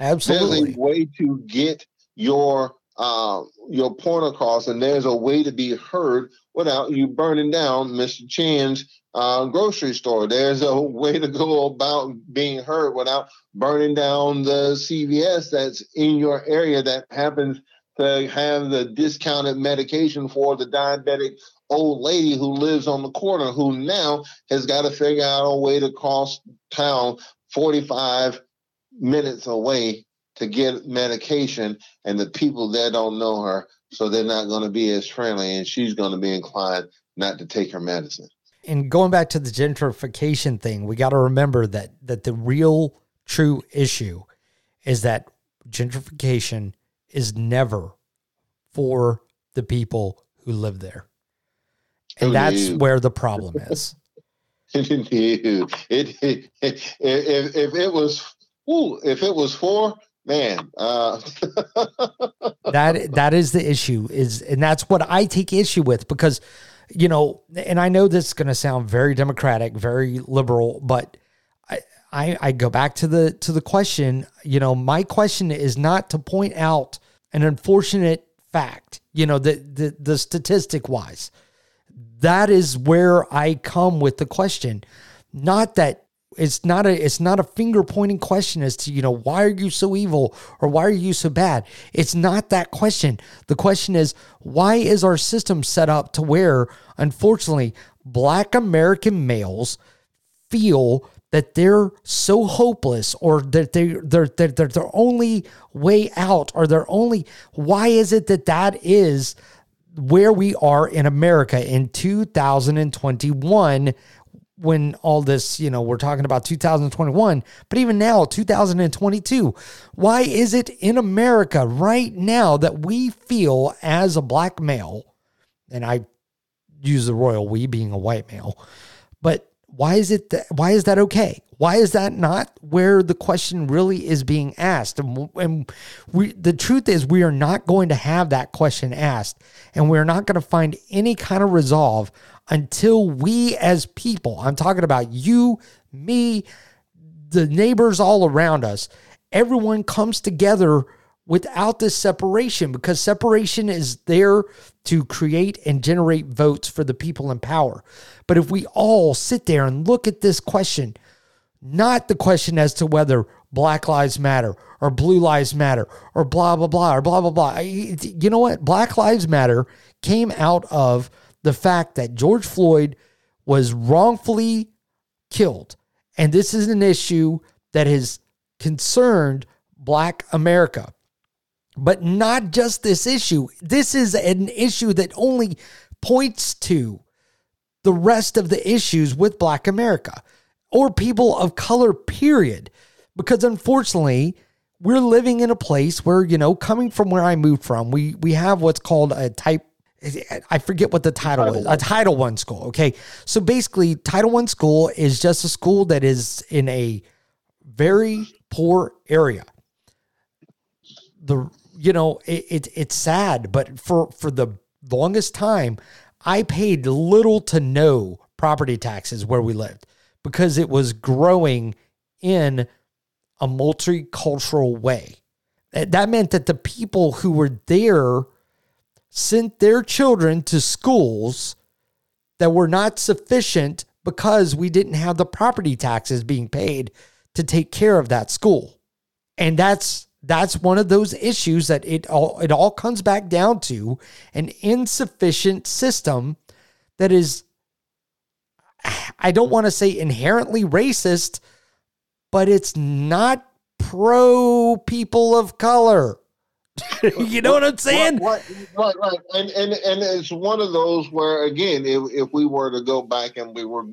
Absolutely there's a way to get your uh, your point across and there's a way to be heard without you burning down mr chan's uh, grocery store. There's a way to go about being heard without burning down the cvs that's in your area that happens to have the discounted medication for the diabetic old lady who lives on the corner who now has got to figure out a way to cross town 45 minutes away to get medication and the people there don't know her so they're not going to be as friendly, and she's going to be inclined not to take her medicine. And going back to the gentrification thing, we got to remember that that the real true issue is that gentrification is never for the people who live there. And that's where the problem is. it, it, it, if, if it was ooh, if it was for man uh that that is the issue is and that's what i take issue with because you know and i know this is going to sound very democratic very liberal but I, I i go back to the to the question you know my question is not to point out an unfortunate fact you know the the, the statistic wise that is where i come with the question. Not that it's not a it's not a finger pointing question as to you know why are you so evil or why are you so bad? It's not that question. The question is why is our system set up to where unfortunately black american males feel that they're so hopeless or that they they're, they're, they're their only way out or their only why is it that that is where we are in america in 2021 when all this, you know, we're talking about 2021, but even now, 2022, why is it in America right now that we feel as a black male, and I use the royal we being a white male, but why is it that, why is that okay? Why is that not where the question really is being asked? And, and we, the truth is, we are not going to have that question asked, and we're not going to find any kind of resolve until we as people, I'm talking about you, me, the neighbors all around us, everyone comes together without this separation because separation is there to create and generate votes for the people in power. But if we all sit there and look at this question, not the question as to whether Black Lives Matter or Blue Lives Matter or blah, blah, blah, or blah, blah, blah. You know what? Black Lives Matter came out of the fact that George Floyd was wrongfully killed. And this is an issue that has concerned Black America. But not just this issue. This is an issue that only points to the rest of the issues with Black America or people of color, period. Because unfortunately, we're living in a place where, you know, coming from where I moved from, we we have what's called a type I forget what the title, title is. One. A Title One school. Okay, so basically, Title One school is just a school that is in a very poor area. The you know it, it it's sad, but for for the longest time, I paid little to no property taxes where we lived because it was growing in a multicultural way. That meant that the people who were there sent their children to schools that were not sufficient because we didn't have the property taxes being paid to take care of that school. And that's that's one of those issues that it all it all comes back down to an insufficient system that is I don't want to say inherently racist, but it's not pro people of color. you know what I'm saying? Right, right, right. And and and it's one of those where again, if if we were to go back and we were,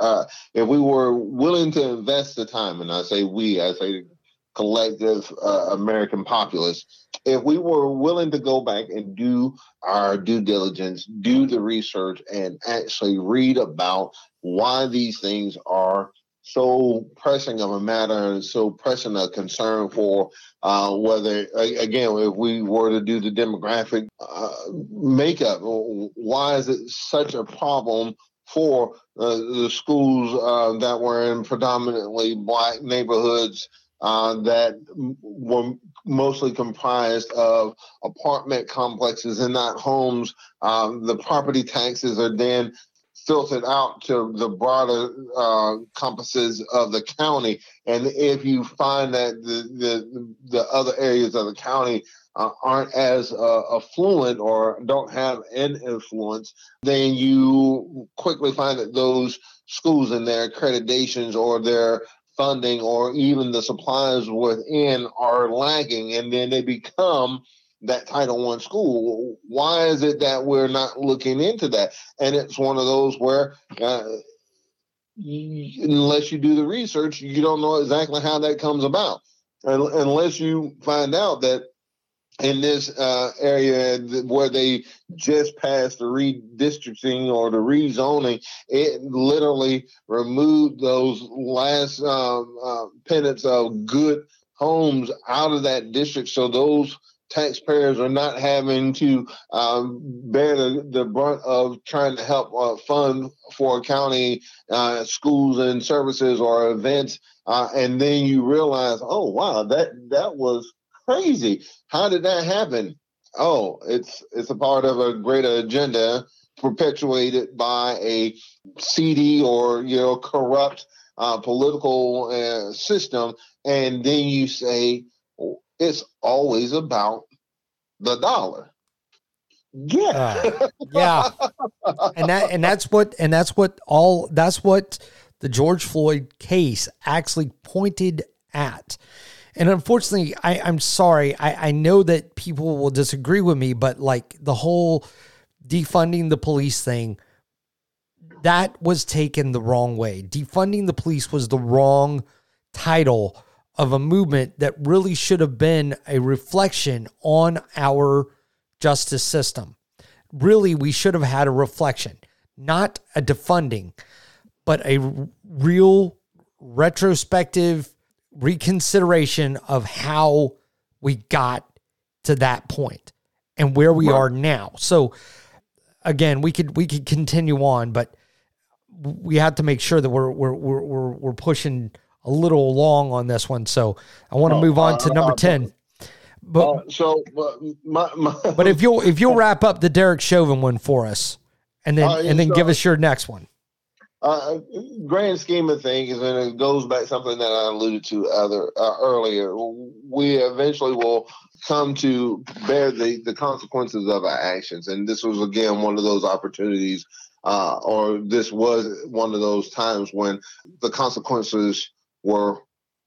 uh, if we were willing to invest the time, and I say we, I say collective uh, American populace, if we were willing to go back and do our due diligence, do the research, and actually read about why these things are so pressing of a matter and so pressing a concern for uh, whether, again, if we were to do the demographic uh, makeup, why is it such a problem for uh, the schools uh, that were in predominantly black neighborhoods uh, that were mostly comprised of apartment complexes and not homes? Um, the property taxes are then filtered out to the broader uh, compasses of the county. And if you find that the the, the other areas of the county uh, aren't as uh, affluent or don't have an influence, then you quickly find that those schools and their accreditations or their funding or even the supplies within are lagging, and then they become that Title One school. Why is it that we're not looking into that? And it's one of those where, uh, unless you do the research, you don't know exactly how that comes about. Unless you find out that in this uh, area where they just passed the redistricting or the rezoning, it literally removed those last um, uh, pennants of good homes out of that district. So those taxpayers are not having to um, bear the, the brunt of trying to help uh, fund for county uh, schools and services or events. Uh, and then you realize, oh wow, that that was crazy. How did that happen? Oh, it's it's a part of a greater agenda perpetuated by a seedy or you know corrupt uh, political uh, system, and then you say it's always about the dollar. Yeah, uh, yeah, and that and that's what and that's what all that's what the George Floyd case actually pointed at. And unfortunately, I, I'm sorry. I, I know that people will disagree with me, but like the whole defunding the police thing, that was taken the wrong way. Defunding the police was the wrong title of a movement that really should have been a reflection on our justice system. Really, we should have had a reflection, not a defunding, but a real retrospective reconsideration of how we got to that point and where we right. are now. So again, we could we could continue on, but we have to make sure that we're we're we're we're, we're pushing a little long on this one. So I want to move on to uh, number uh, ten. But uh, so, my, my, but if you'll if you'll wrap up the Derek Chauvin one for us, and then uh, and then so, give us your next one uh, grand scheme of things, and it goes back something that I alluded to other uh, earlier. We eventually will come to bear the the consequences of our actions, and this was again one of those opportunities, uh, or this was one of those times when the consequences were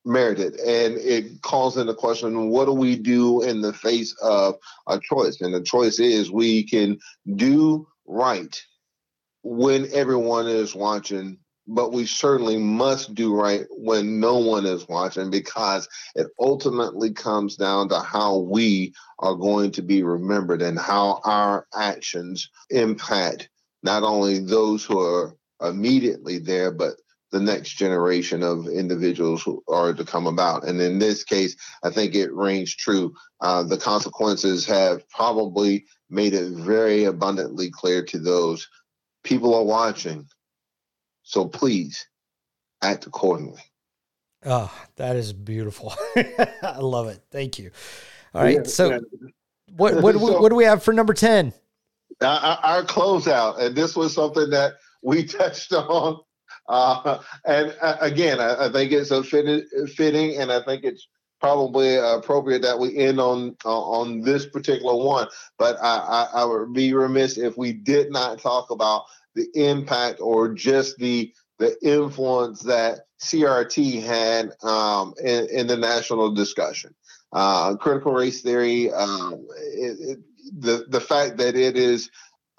merited, and it calls into question what do we do in the face of a choice, and the choice is we can do right when everyone is watching, but we certainly must do right when no one is watching because it ultimately comes down to how we are going to be remembered and how our actions impact not only those who are immediately there, but the next generation of individuals who are to come about. And in this case, I think it rings true. Uh, the consequences have probably made it very abundantly clear to those People are watching. So please act accordingly. Oh, that is beautiful. I love it. Thank you. All right. Yeah, so, yeah. what what, so, what do we have for number 10? Our, our closeout. And this was something that we touched on. Uh, and uh, again, I, I, think it's a fit, fitting, and I think it's probably appropriate that we end on uh, on this particular one. But I, I, I, would be remiss if we did not talk about the impact or just the the influence that CRT had um, in, in, the national discussion. Uh, critical race theory, um, it, it, the the fact that it is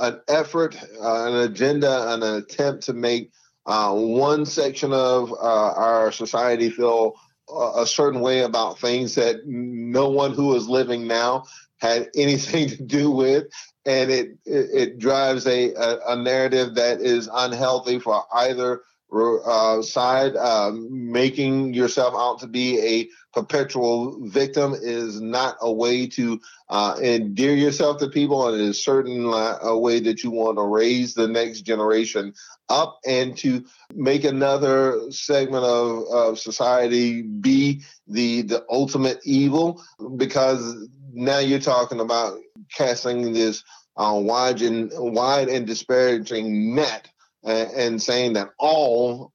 an effort, uh, an agenda, an attempt to make uh, one section of uh, our society feel a certain way about things that no one who is living now had anything to do with. And it it, drives a, a narrative that is unhealthy for either uh, side. Um, making yourself out to be a perpetual victim is not a way to uh, endear yourself to people, and it is certainly a way that you want to raise the next generation up and to make another segment of, of society be the the ultimate evil because now you're talking about casting this uh, wide and wide and disparaging net and, and saying that all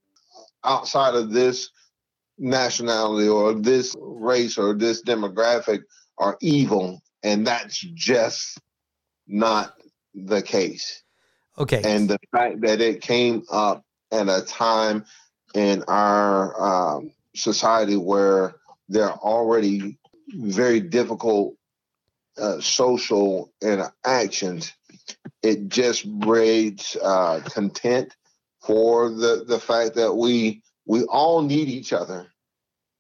outside of this nationality or this race or this demographic are evil, and that's just not the case. Okay. And the fact that it came up at a time in our um, society where there are already very difficult uh, social interactions, it just breeds uh, content for the the fact that we we all need each other.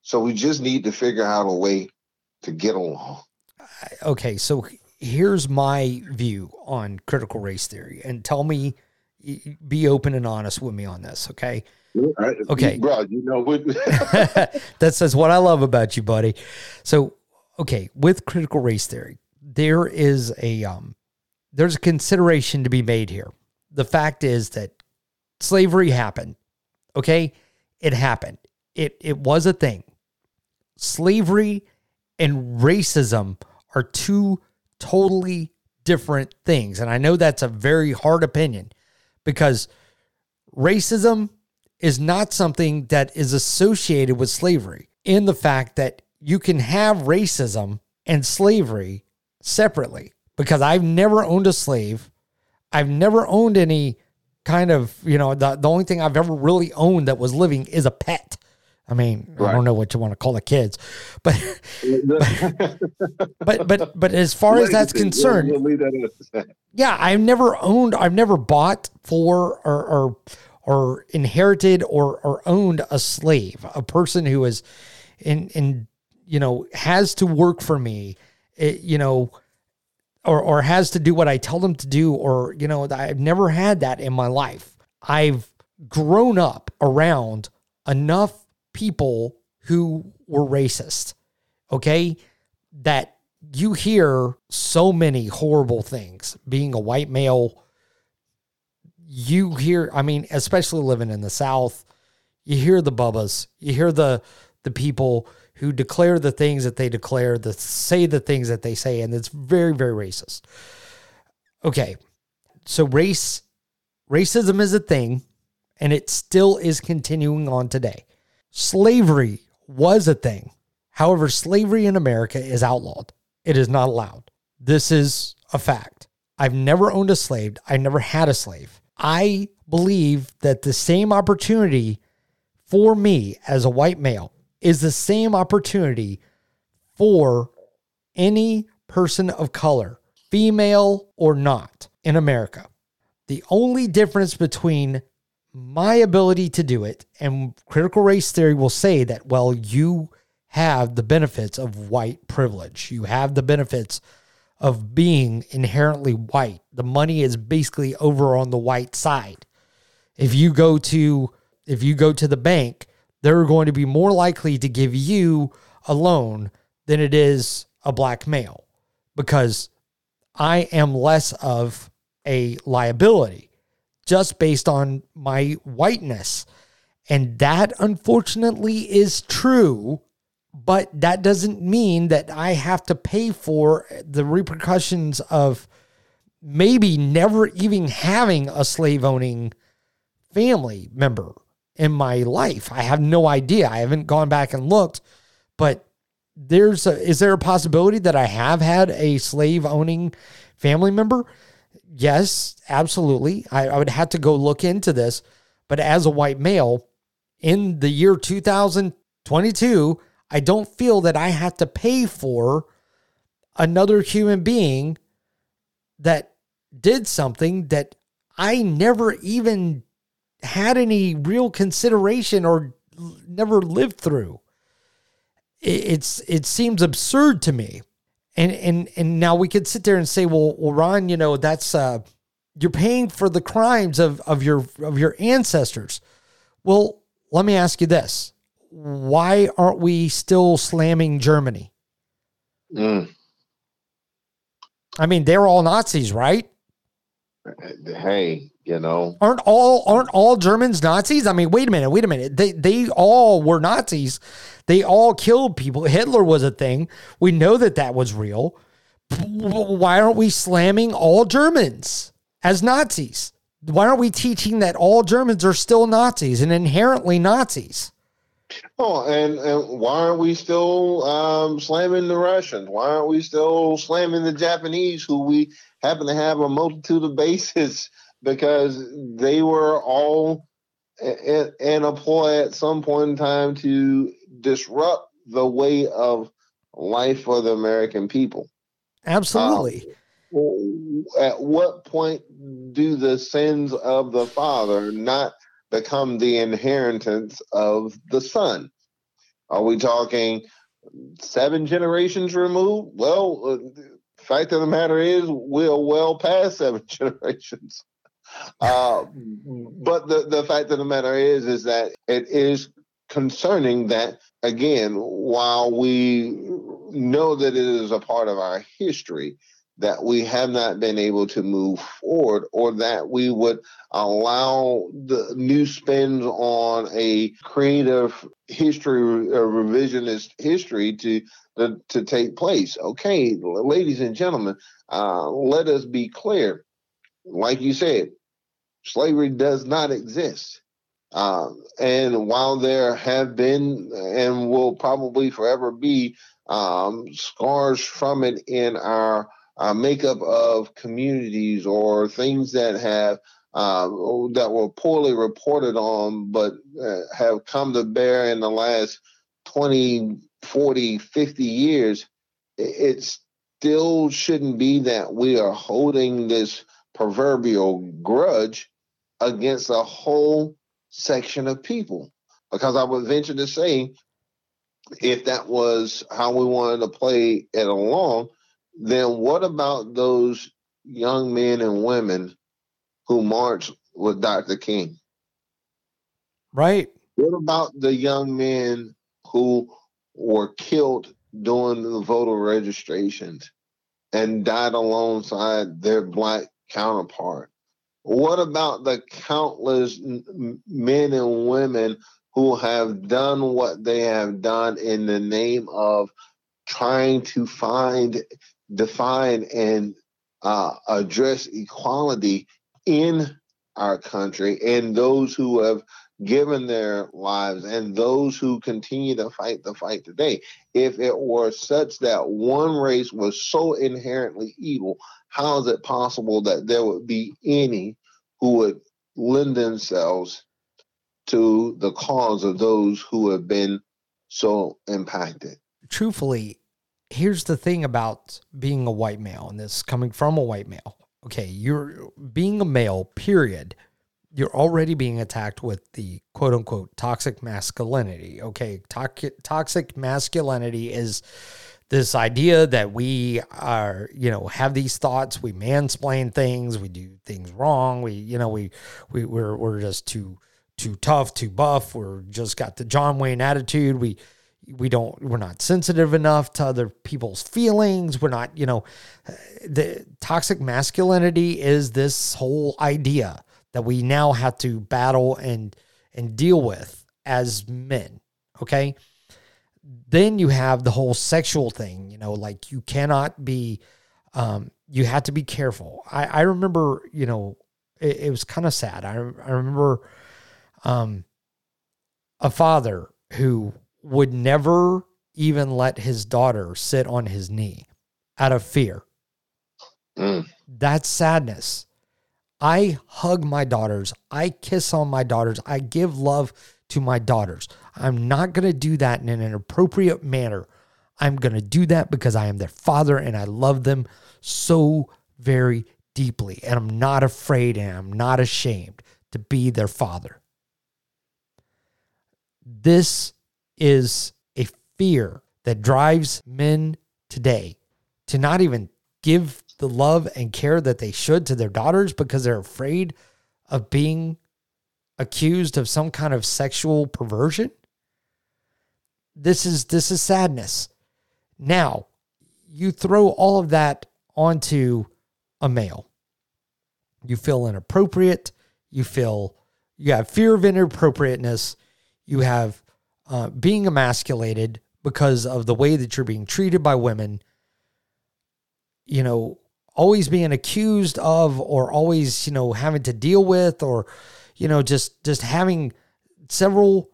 So we just need to figure out a way to get along. Okay, so here's my view on critical race theory, and tell me, be open and honest with me on this, okay? Okay, bro, you know what? that says what I love about you, buddy. So, okay, with critical race theory, there is a um, there's a consideration to be made here. The fact is that slavery happened. Okay, it happened. It it was a thing. Slavery and racism are two totally different things. And I know that's a very hard opinion because racism is not something that is associated with slavery in the fact that you can have racism and slavery separately because I've never owned a slave. I've never owned any kind of, you know, the, the only thing I've ever really owned that was living is a pet. I mean, right. I don't know what you want to call the kids, but but but but as far as that's concerned, yeah, I've never owned, I've never bought for or or, or inherited or or owned a slave, a person who is in in you know has to work for me, it, eh, you know, or or has to do what I tell them to do, or you know, I've never had that in my life. I've grown up around enough people who were racist, okay? That you hear so many horrible things being a white male. You hear, I mean, especially living in the South, you hear the bubbas, you hear the the people who declare the things that they declare, that say the things that they say, and it's very, very racist. Okay. So race racism is a thing, and it still is continuing on today. Slavery was a thing. However, slavery in America is outlawed. It is not allowed. This is a fact. I've never owned a slave. I never had a slave. I believe that the same opportunity for me as a white male is the same opportunity for any person of color, female or not, in America. The only difference between my ability to do it. And critical race theory will say that, well, you have the benefits of white privilege. You have the benefits of being inherently white. The money is basically over on the white side. If you go to if you go to the bank, they're going to be more likely to give you a loan than it is a black male because I am less of a liability just based on my whiteness. And that unfortunately is true, but that doesn't mean that I have to pay for the repercussions of maybe never even having a slave owning family member in my life. I have no idea. I haven't gone back and looked, but there's a, is there a possibility that I have had a slave owning family member? yes, absolutely. I, I would have to go look into this. But as a white male in the year 2022, I don't feel that I have to pay for another human being that did something that I never even had any real consideration or never lived through. It's it seems absurd to me and and and now we could sit there and say, well, well, Ron, you know, that's uh, you're paying for the crimes of of your of your ancestors. Well, let me ask you this: Why aren't we still slamming Germany? Mm. I mean, they're all Nazis, right? Hey, you know, aren't all aren't all Germans Nazis? I mean, wait a minute, wait a minute. They they all were Nazis. They all killed people. Hitler was a thing. We know that that was real. Why aren't we slamming all Germans as Nazis? Why aren't we teaching that all Germans are still Nazis and inherently Nazis? Oh, and, and why aren't we still um, slamming the Russians? Why aren't we still slamming the Japanese, who we happen to have a multitude of bases because they were all in, in a ploy at some point in time to disrupt the way of life for the American people. Absolutely. Um, at what point do the sins of the father not become the inheritance of the son? Are we talking seven generations removed? Well, uh, fact of the matter is, we're well past seven generations. Uh, but the, the fact of the matter is, is that it is concerning that, again, while we know that it is a part of our history, that we have not been able to move forward or that we would allow the new spins on a creative history or revisionist history to to, to take place. Okay ladies and gentlemen uh, let us be clear. Like you said slavery does not exist. Uh, and while there have been and will probably forever be um, scars from it in our uh, makeup of communities or things that have uh, that were poorly reported on but uh, have come to bear in the last 20 40 50 years it still shouldn't be that we are holding this proverbial grudge against a whole section of people. Because i would venture to say if that was how we wanted to play it along then what about those young men and women who marched with Dr. King? Right. What about the young men who were killed during the voter registrations and died alongside their black counterpart? What about the countless men and women who have done what they have done in the name of trying to find define and uh, address equality in our country and those who have given their lives and those who continue to fight the fight today. If it were such that one race was so inherently evil, how is it possible that there would be any who would lend themselves to the cause of those who have been so impacted? Truthfully, here's the thing about being a white male, and this coming from a white male. Okay, you're being a male, period. You're already being attacked with the quote unquote toxic masculinity. Okay, to- toxic masculinity is this idea that we are, you know, have these thoughts, we mansplain things, we do things wrong, we, you know, we, we we're we're just too too tough, too buff, we're just got the John Wayne attitude. We we don't we're not sensitive enough to other people's feelings. We're not you know the toxic masculinity is this whole idea that we now have to battle and and deal with as men okay? Then you have the whole sexual thing you know like you cannot be um you have to be careful. I i remember you know it, it was kind of sad. I i remember um a father who would never even let his daughter sit on his knee out of fear. Mm. That's sadness. I hug my daughters. I kiss on my daughters. I give love to my daughters. I'm not going to do that in an appropriate manner. I'm going to do that because I am their father and I love them so very deeply. And I'm not afraid and I'm not ashamed to be their father. This is a fear that drives men today to not even give the love and care that they should to their daughters because they're afraid of being accused of some kind of sexual perversion. This is this is sadness. Now, you throw all of that onto a male. You feel inappropriate, you feel you have fear of inappropriateness, you have uh, being emasculated because of the way that you're being treated by women, you know, always being accused of or always, you know, having to deal with or, you know, just just having several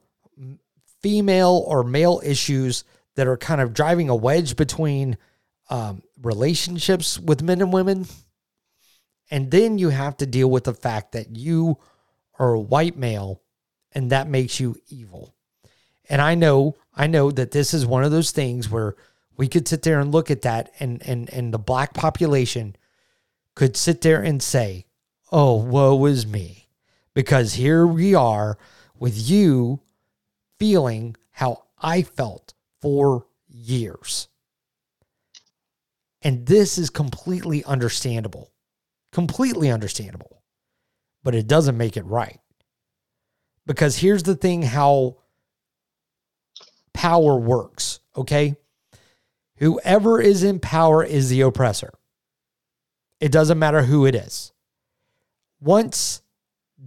female or male issues that are kind of driving a wedge between um, relationships with men and women. And then you have to deal with the fact that you are a white male and that makes you evil. And I know, I know that this is one of those things where we could sit there and look at that and and and the black population could sit there and say, "Oh, woe is me." Because here we are with you feeling how I felt for years. And this is completely understandable. Completely understandable. But it doesn't make it right. Because here's the thing how power works, okay? Whoever is in power is the oppressor. It doesn't matter who it is. Once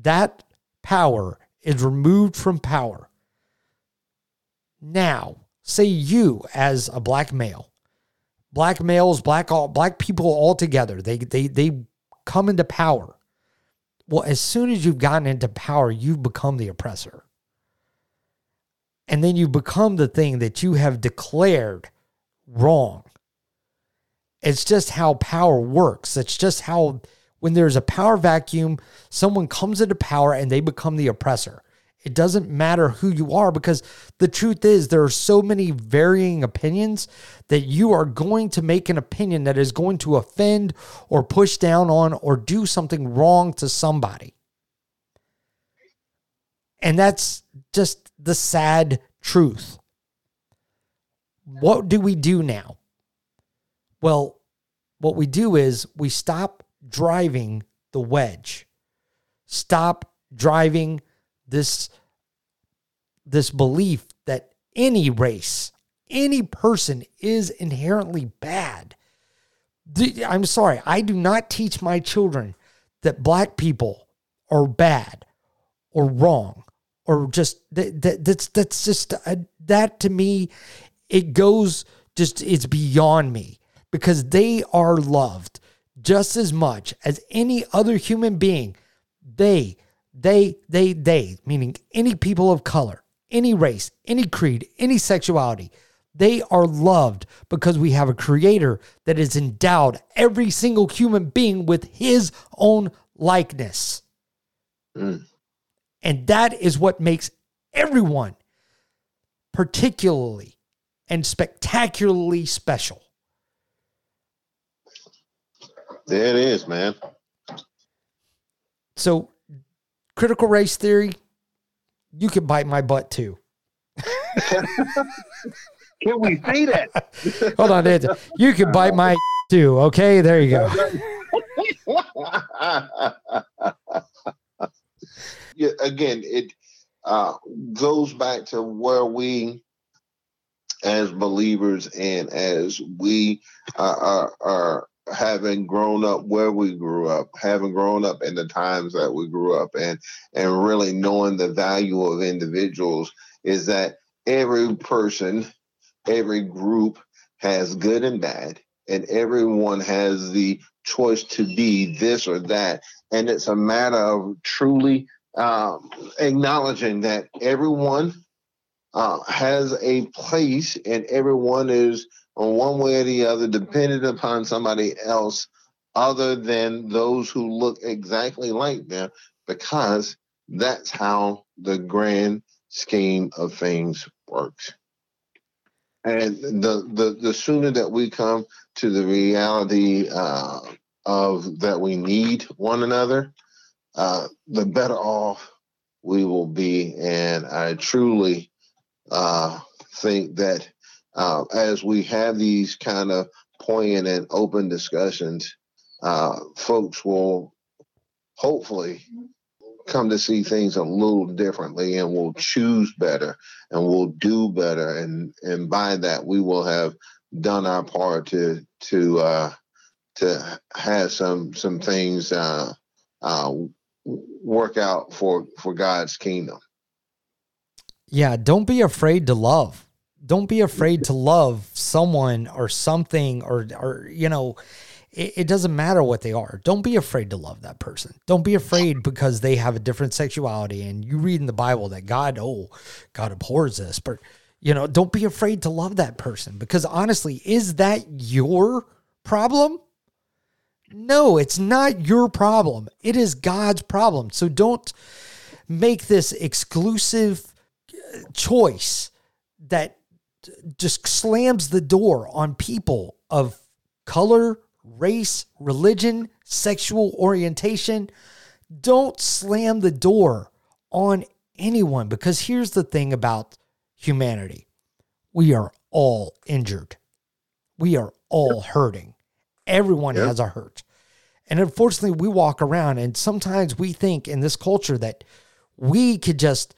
that power is removed from power, now, say you as a black male, black males, black all black people all together, they they they come into power. Well, as soon as you've gotten into power, you've become the oppressor. And then you become the thing that you have declared wrong. It's just how power works. It's just how, when there's a power vacuum, someone comes into power and they become the oppressor. It doesn't matter who you are because the truth is, there are so many varying opinions that you are going to make an opinion that is going to offend or push down on or do something wrong to somebody. And that's just the sad truth. What do we do now? Well, what we do is we stop driving the wedge. Stop driving this this belief that any race, any person is inherently bad. I'm sorry, I do not teach my children that black people are bad or wrong or just that, that that's that's just uh, that to me it goes just it's beyond me because they are loved just as much as any other human being they they they they meaning any people of color any race any creed any sexuality they are loved because we have a creator that has endowed every single human being with his own likeness mm. And that is what makes everyone particularly and spectacularly special. There it is, man. So, critical race theory, you can bite my butt too. can we say that? Hold on, you can bite my too. Okay, there you go. Again, it uh, goes back to where we, as believers and as we uh, are, are having grown up where we grew up, having grown up in the times that we grew up and and really knowing the value of individuals is that every person, every group has good and bad, and everyone has the choice to be this or that. And it's a matter of truly um, acknowledging that everyone uh, has a place and everyone is on one way or the other dependent upon somebody else other than those who look exactly like them because that's how the grand scheme of things works. And the, the, the sooner that we come to the reality uh, of that we need one another, uh, the better off we will be. And I truly uh, think that uh, as we have these kind of poignant and open discussions, uh, folks will hopefully come to see things a little differently and will choose better and will do better and and by that we will have done our part to to uh to have some some things uh uh work out for for God's kingdom. Yeah, don't be afraid to love. Don't be afraid to love someone or something or or you know, it, it, doesn't matter what they are. Don't be afraid to love that person. Don't be afraid because they have a different sexuality and you read in the Bible that God, oh, God abhors this, but you know, don't be afraid to love that person because honestly, is that your problem? No, it's not your problem. It is God's problem. So don't make this exclusive uh, choice that just slams the door on people of color, race, religion, sexual orientation. Don't slam the door on anyone because here's the thing about humanity we are all injured, we are all hurting. Everyone yep. has a hurt. And unfortunately, we walk around and sometimes we think in this culture that we could just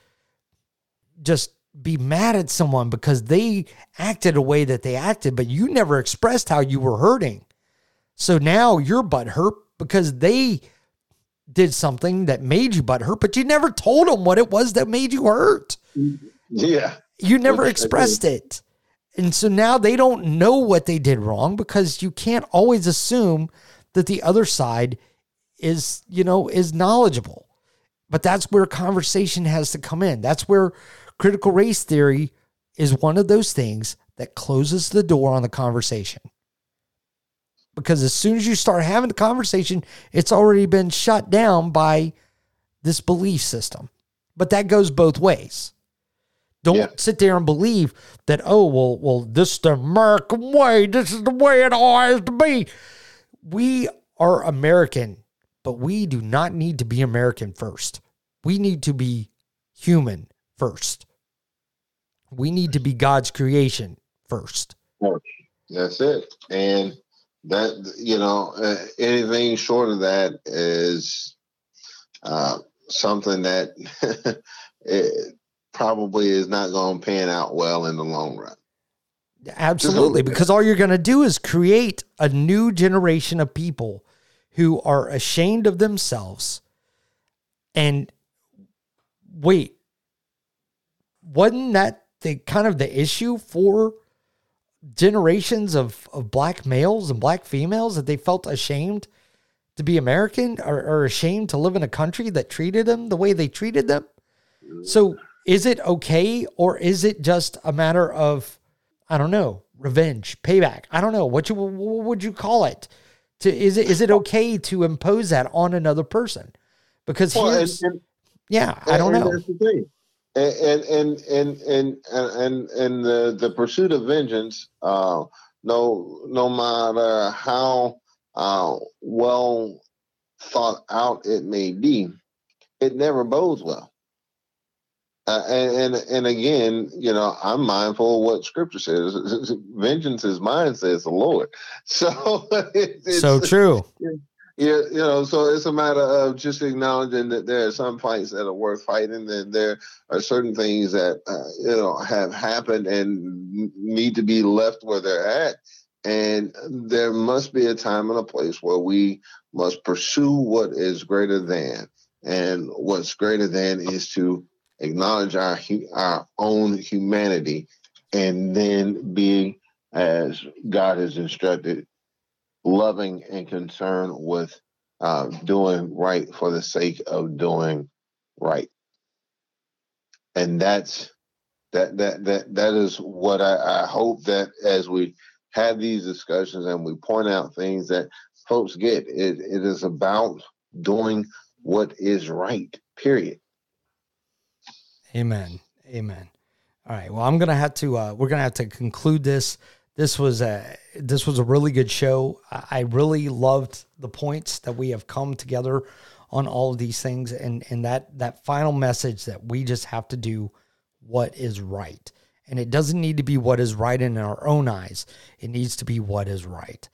just be mad at someone because they acted a way that they acted, but you never expressed how you were hurting. So now you're butt hurt because they did something that made you butt hurt, but you never told them what it was that made you hurt. Yeah. You never expressed it. And so now they don't know what they did wrong because you can't always assume that the other side is, you know, is knowledgeable. But that's where conversation has to come in. That's where critical race theory is one of those things that closes the door on the conversation. Because as soon as you start having the conversation, it's already been shut down by this belief system. But that goes both ways. Don't yeah. sit there and believe that, oh, well, well, this is the American way. This is the way it all has to be. We are American, but we do not need to be American first. We need to be human first. We need to be God's creation first. That's it. And that, you know, uh, anything short of that is uh, something that it probably is not going to pan out well in the long run. Absolutely. Because all you're going to do is create a new generation of people who are ashamed of themselves and wait, wasn't that the kind of the issue for generations of, of black males and black females that they felt ashamed to be American or, or ashamed to live in a country that treated them the way they treated them. Mm. So is it okay or is it just a matter of I don't know, revenge, payback? I don't know. What you what would you call it? To is it is it okay to impose that on another person? Because well, here's, and, and, yeah, I don't know and and and and and and the the pursuit of vengeance uh no no matter how uh well thought out it may be it never bodes well uh, and, and and again you know i'm mindful of what scripture says. Vengeance is mine says the lord. So it's, so true. Yeah, you know, so it's a matter of just acknowledging that there are some fights that are worth fighting, and there are certain things that uh, you know have happened and need to be left where they're at. And there must be a time and a place where we must pursue what is greater than, and what's greater than is to acknowledge our our own humanity, and then be as God has instructed loving and concerned with uh, doing right for the sake of doing right. And that's that that that that is what I, I hope that as we have these discussions and we point out things that folks get, it, it is about doing what is right. Period. Amen. Amen. All right. Well, I'm gonna have to. Uh, we're gonna have to conclude this this was a this was a really good show. I really loved the points that we have come together on all of these things, and and that that final message that we just have to do what is right, and it doesn't need to be what is right in our own eyes. It needs to be what is right,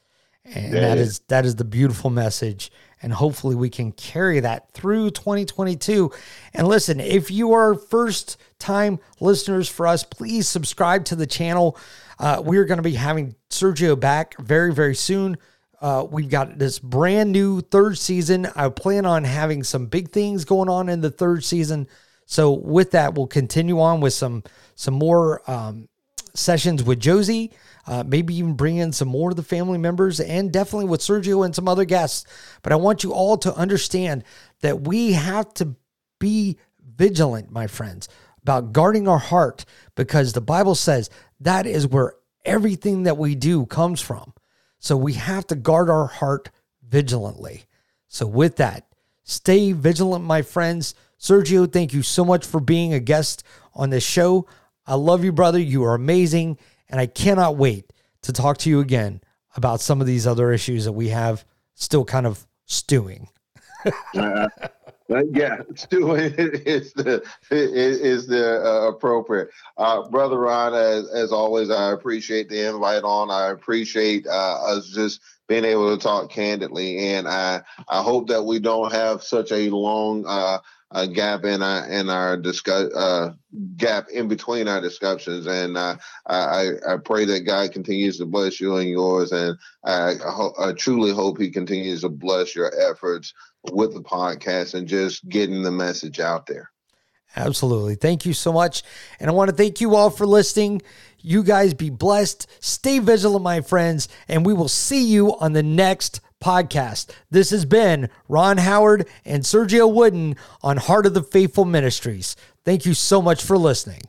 and that is that is the beautiful message. And hopefully, we can carry that through 2022. And listen, if you are first time listeners for us, please subscribe to the channel. Uh, we're going to be having Sergio back very, very soon. Uh, we've got this brand new third season. I plan on having some big things going on in the third season. So with that, we'll continue on with some some more um, sessions with Josie. Uh, maybe even bring in some more of the family members and definitely with Sergio and some other guests. But I want you all to understand that we have to be vigilant, my friends, about guarding our heart because the Bible says that is where everything that we do comes from. So we have to guard our heart vigilantly. So, with that, stay vigilant, my friends. Sergio, thank you so much for being a guest on this show. I love you, brother. You are amazing. And I cannot wait to talk to you again about some of these other issues that we have still kind of stewing. uh, yeah, stewing is the is the uh, appropriate. Uh, Brother Ron, as, as always, I appreciate the invite on. I appreciate uh, us just being able to talk candidly, and I I hope that we don't have such a long uh, a gap in our in our discuss uh, gap in between our discussions, and uh, I I pray that God continues to bless you and yours, and I, I, I truly hope He continues to bless your efforts with the podcast and just getting the message out there. Absolutely. Thank you so much. And I want to thank you all for listening. You guys be blessed. Stay vigilant, my friends, and we will see you on the next podcast. This has been Ron Howard and Sergio Wooden on Heart of the Faithful Ministries. Thank you so much for listening.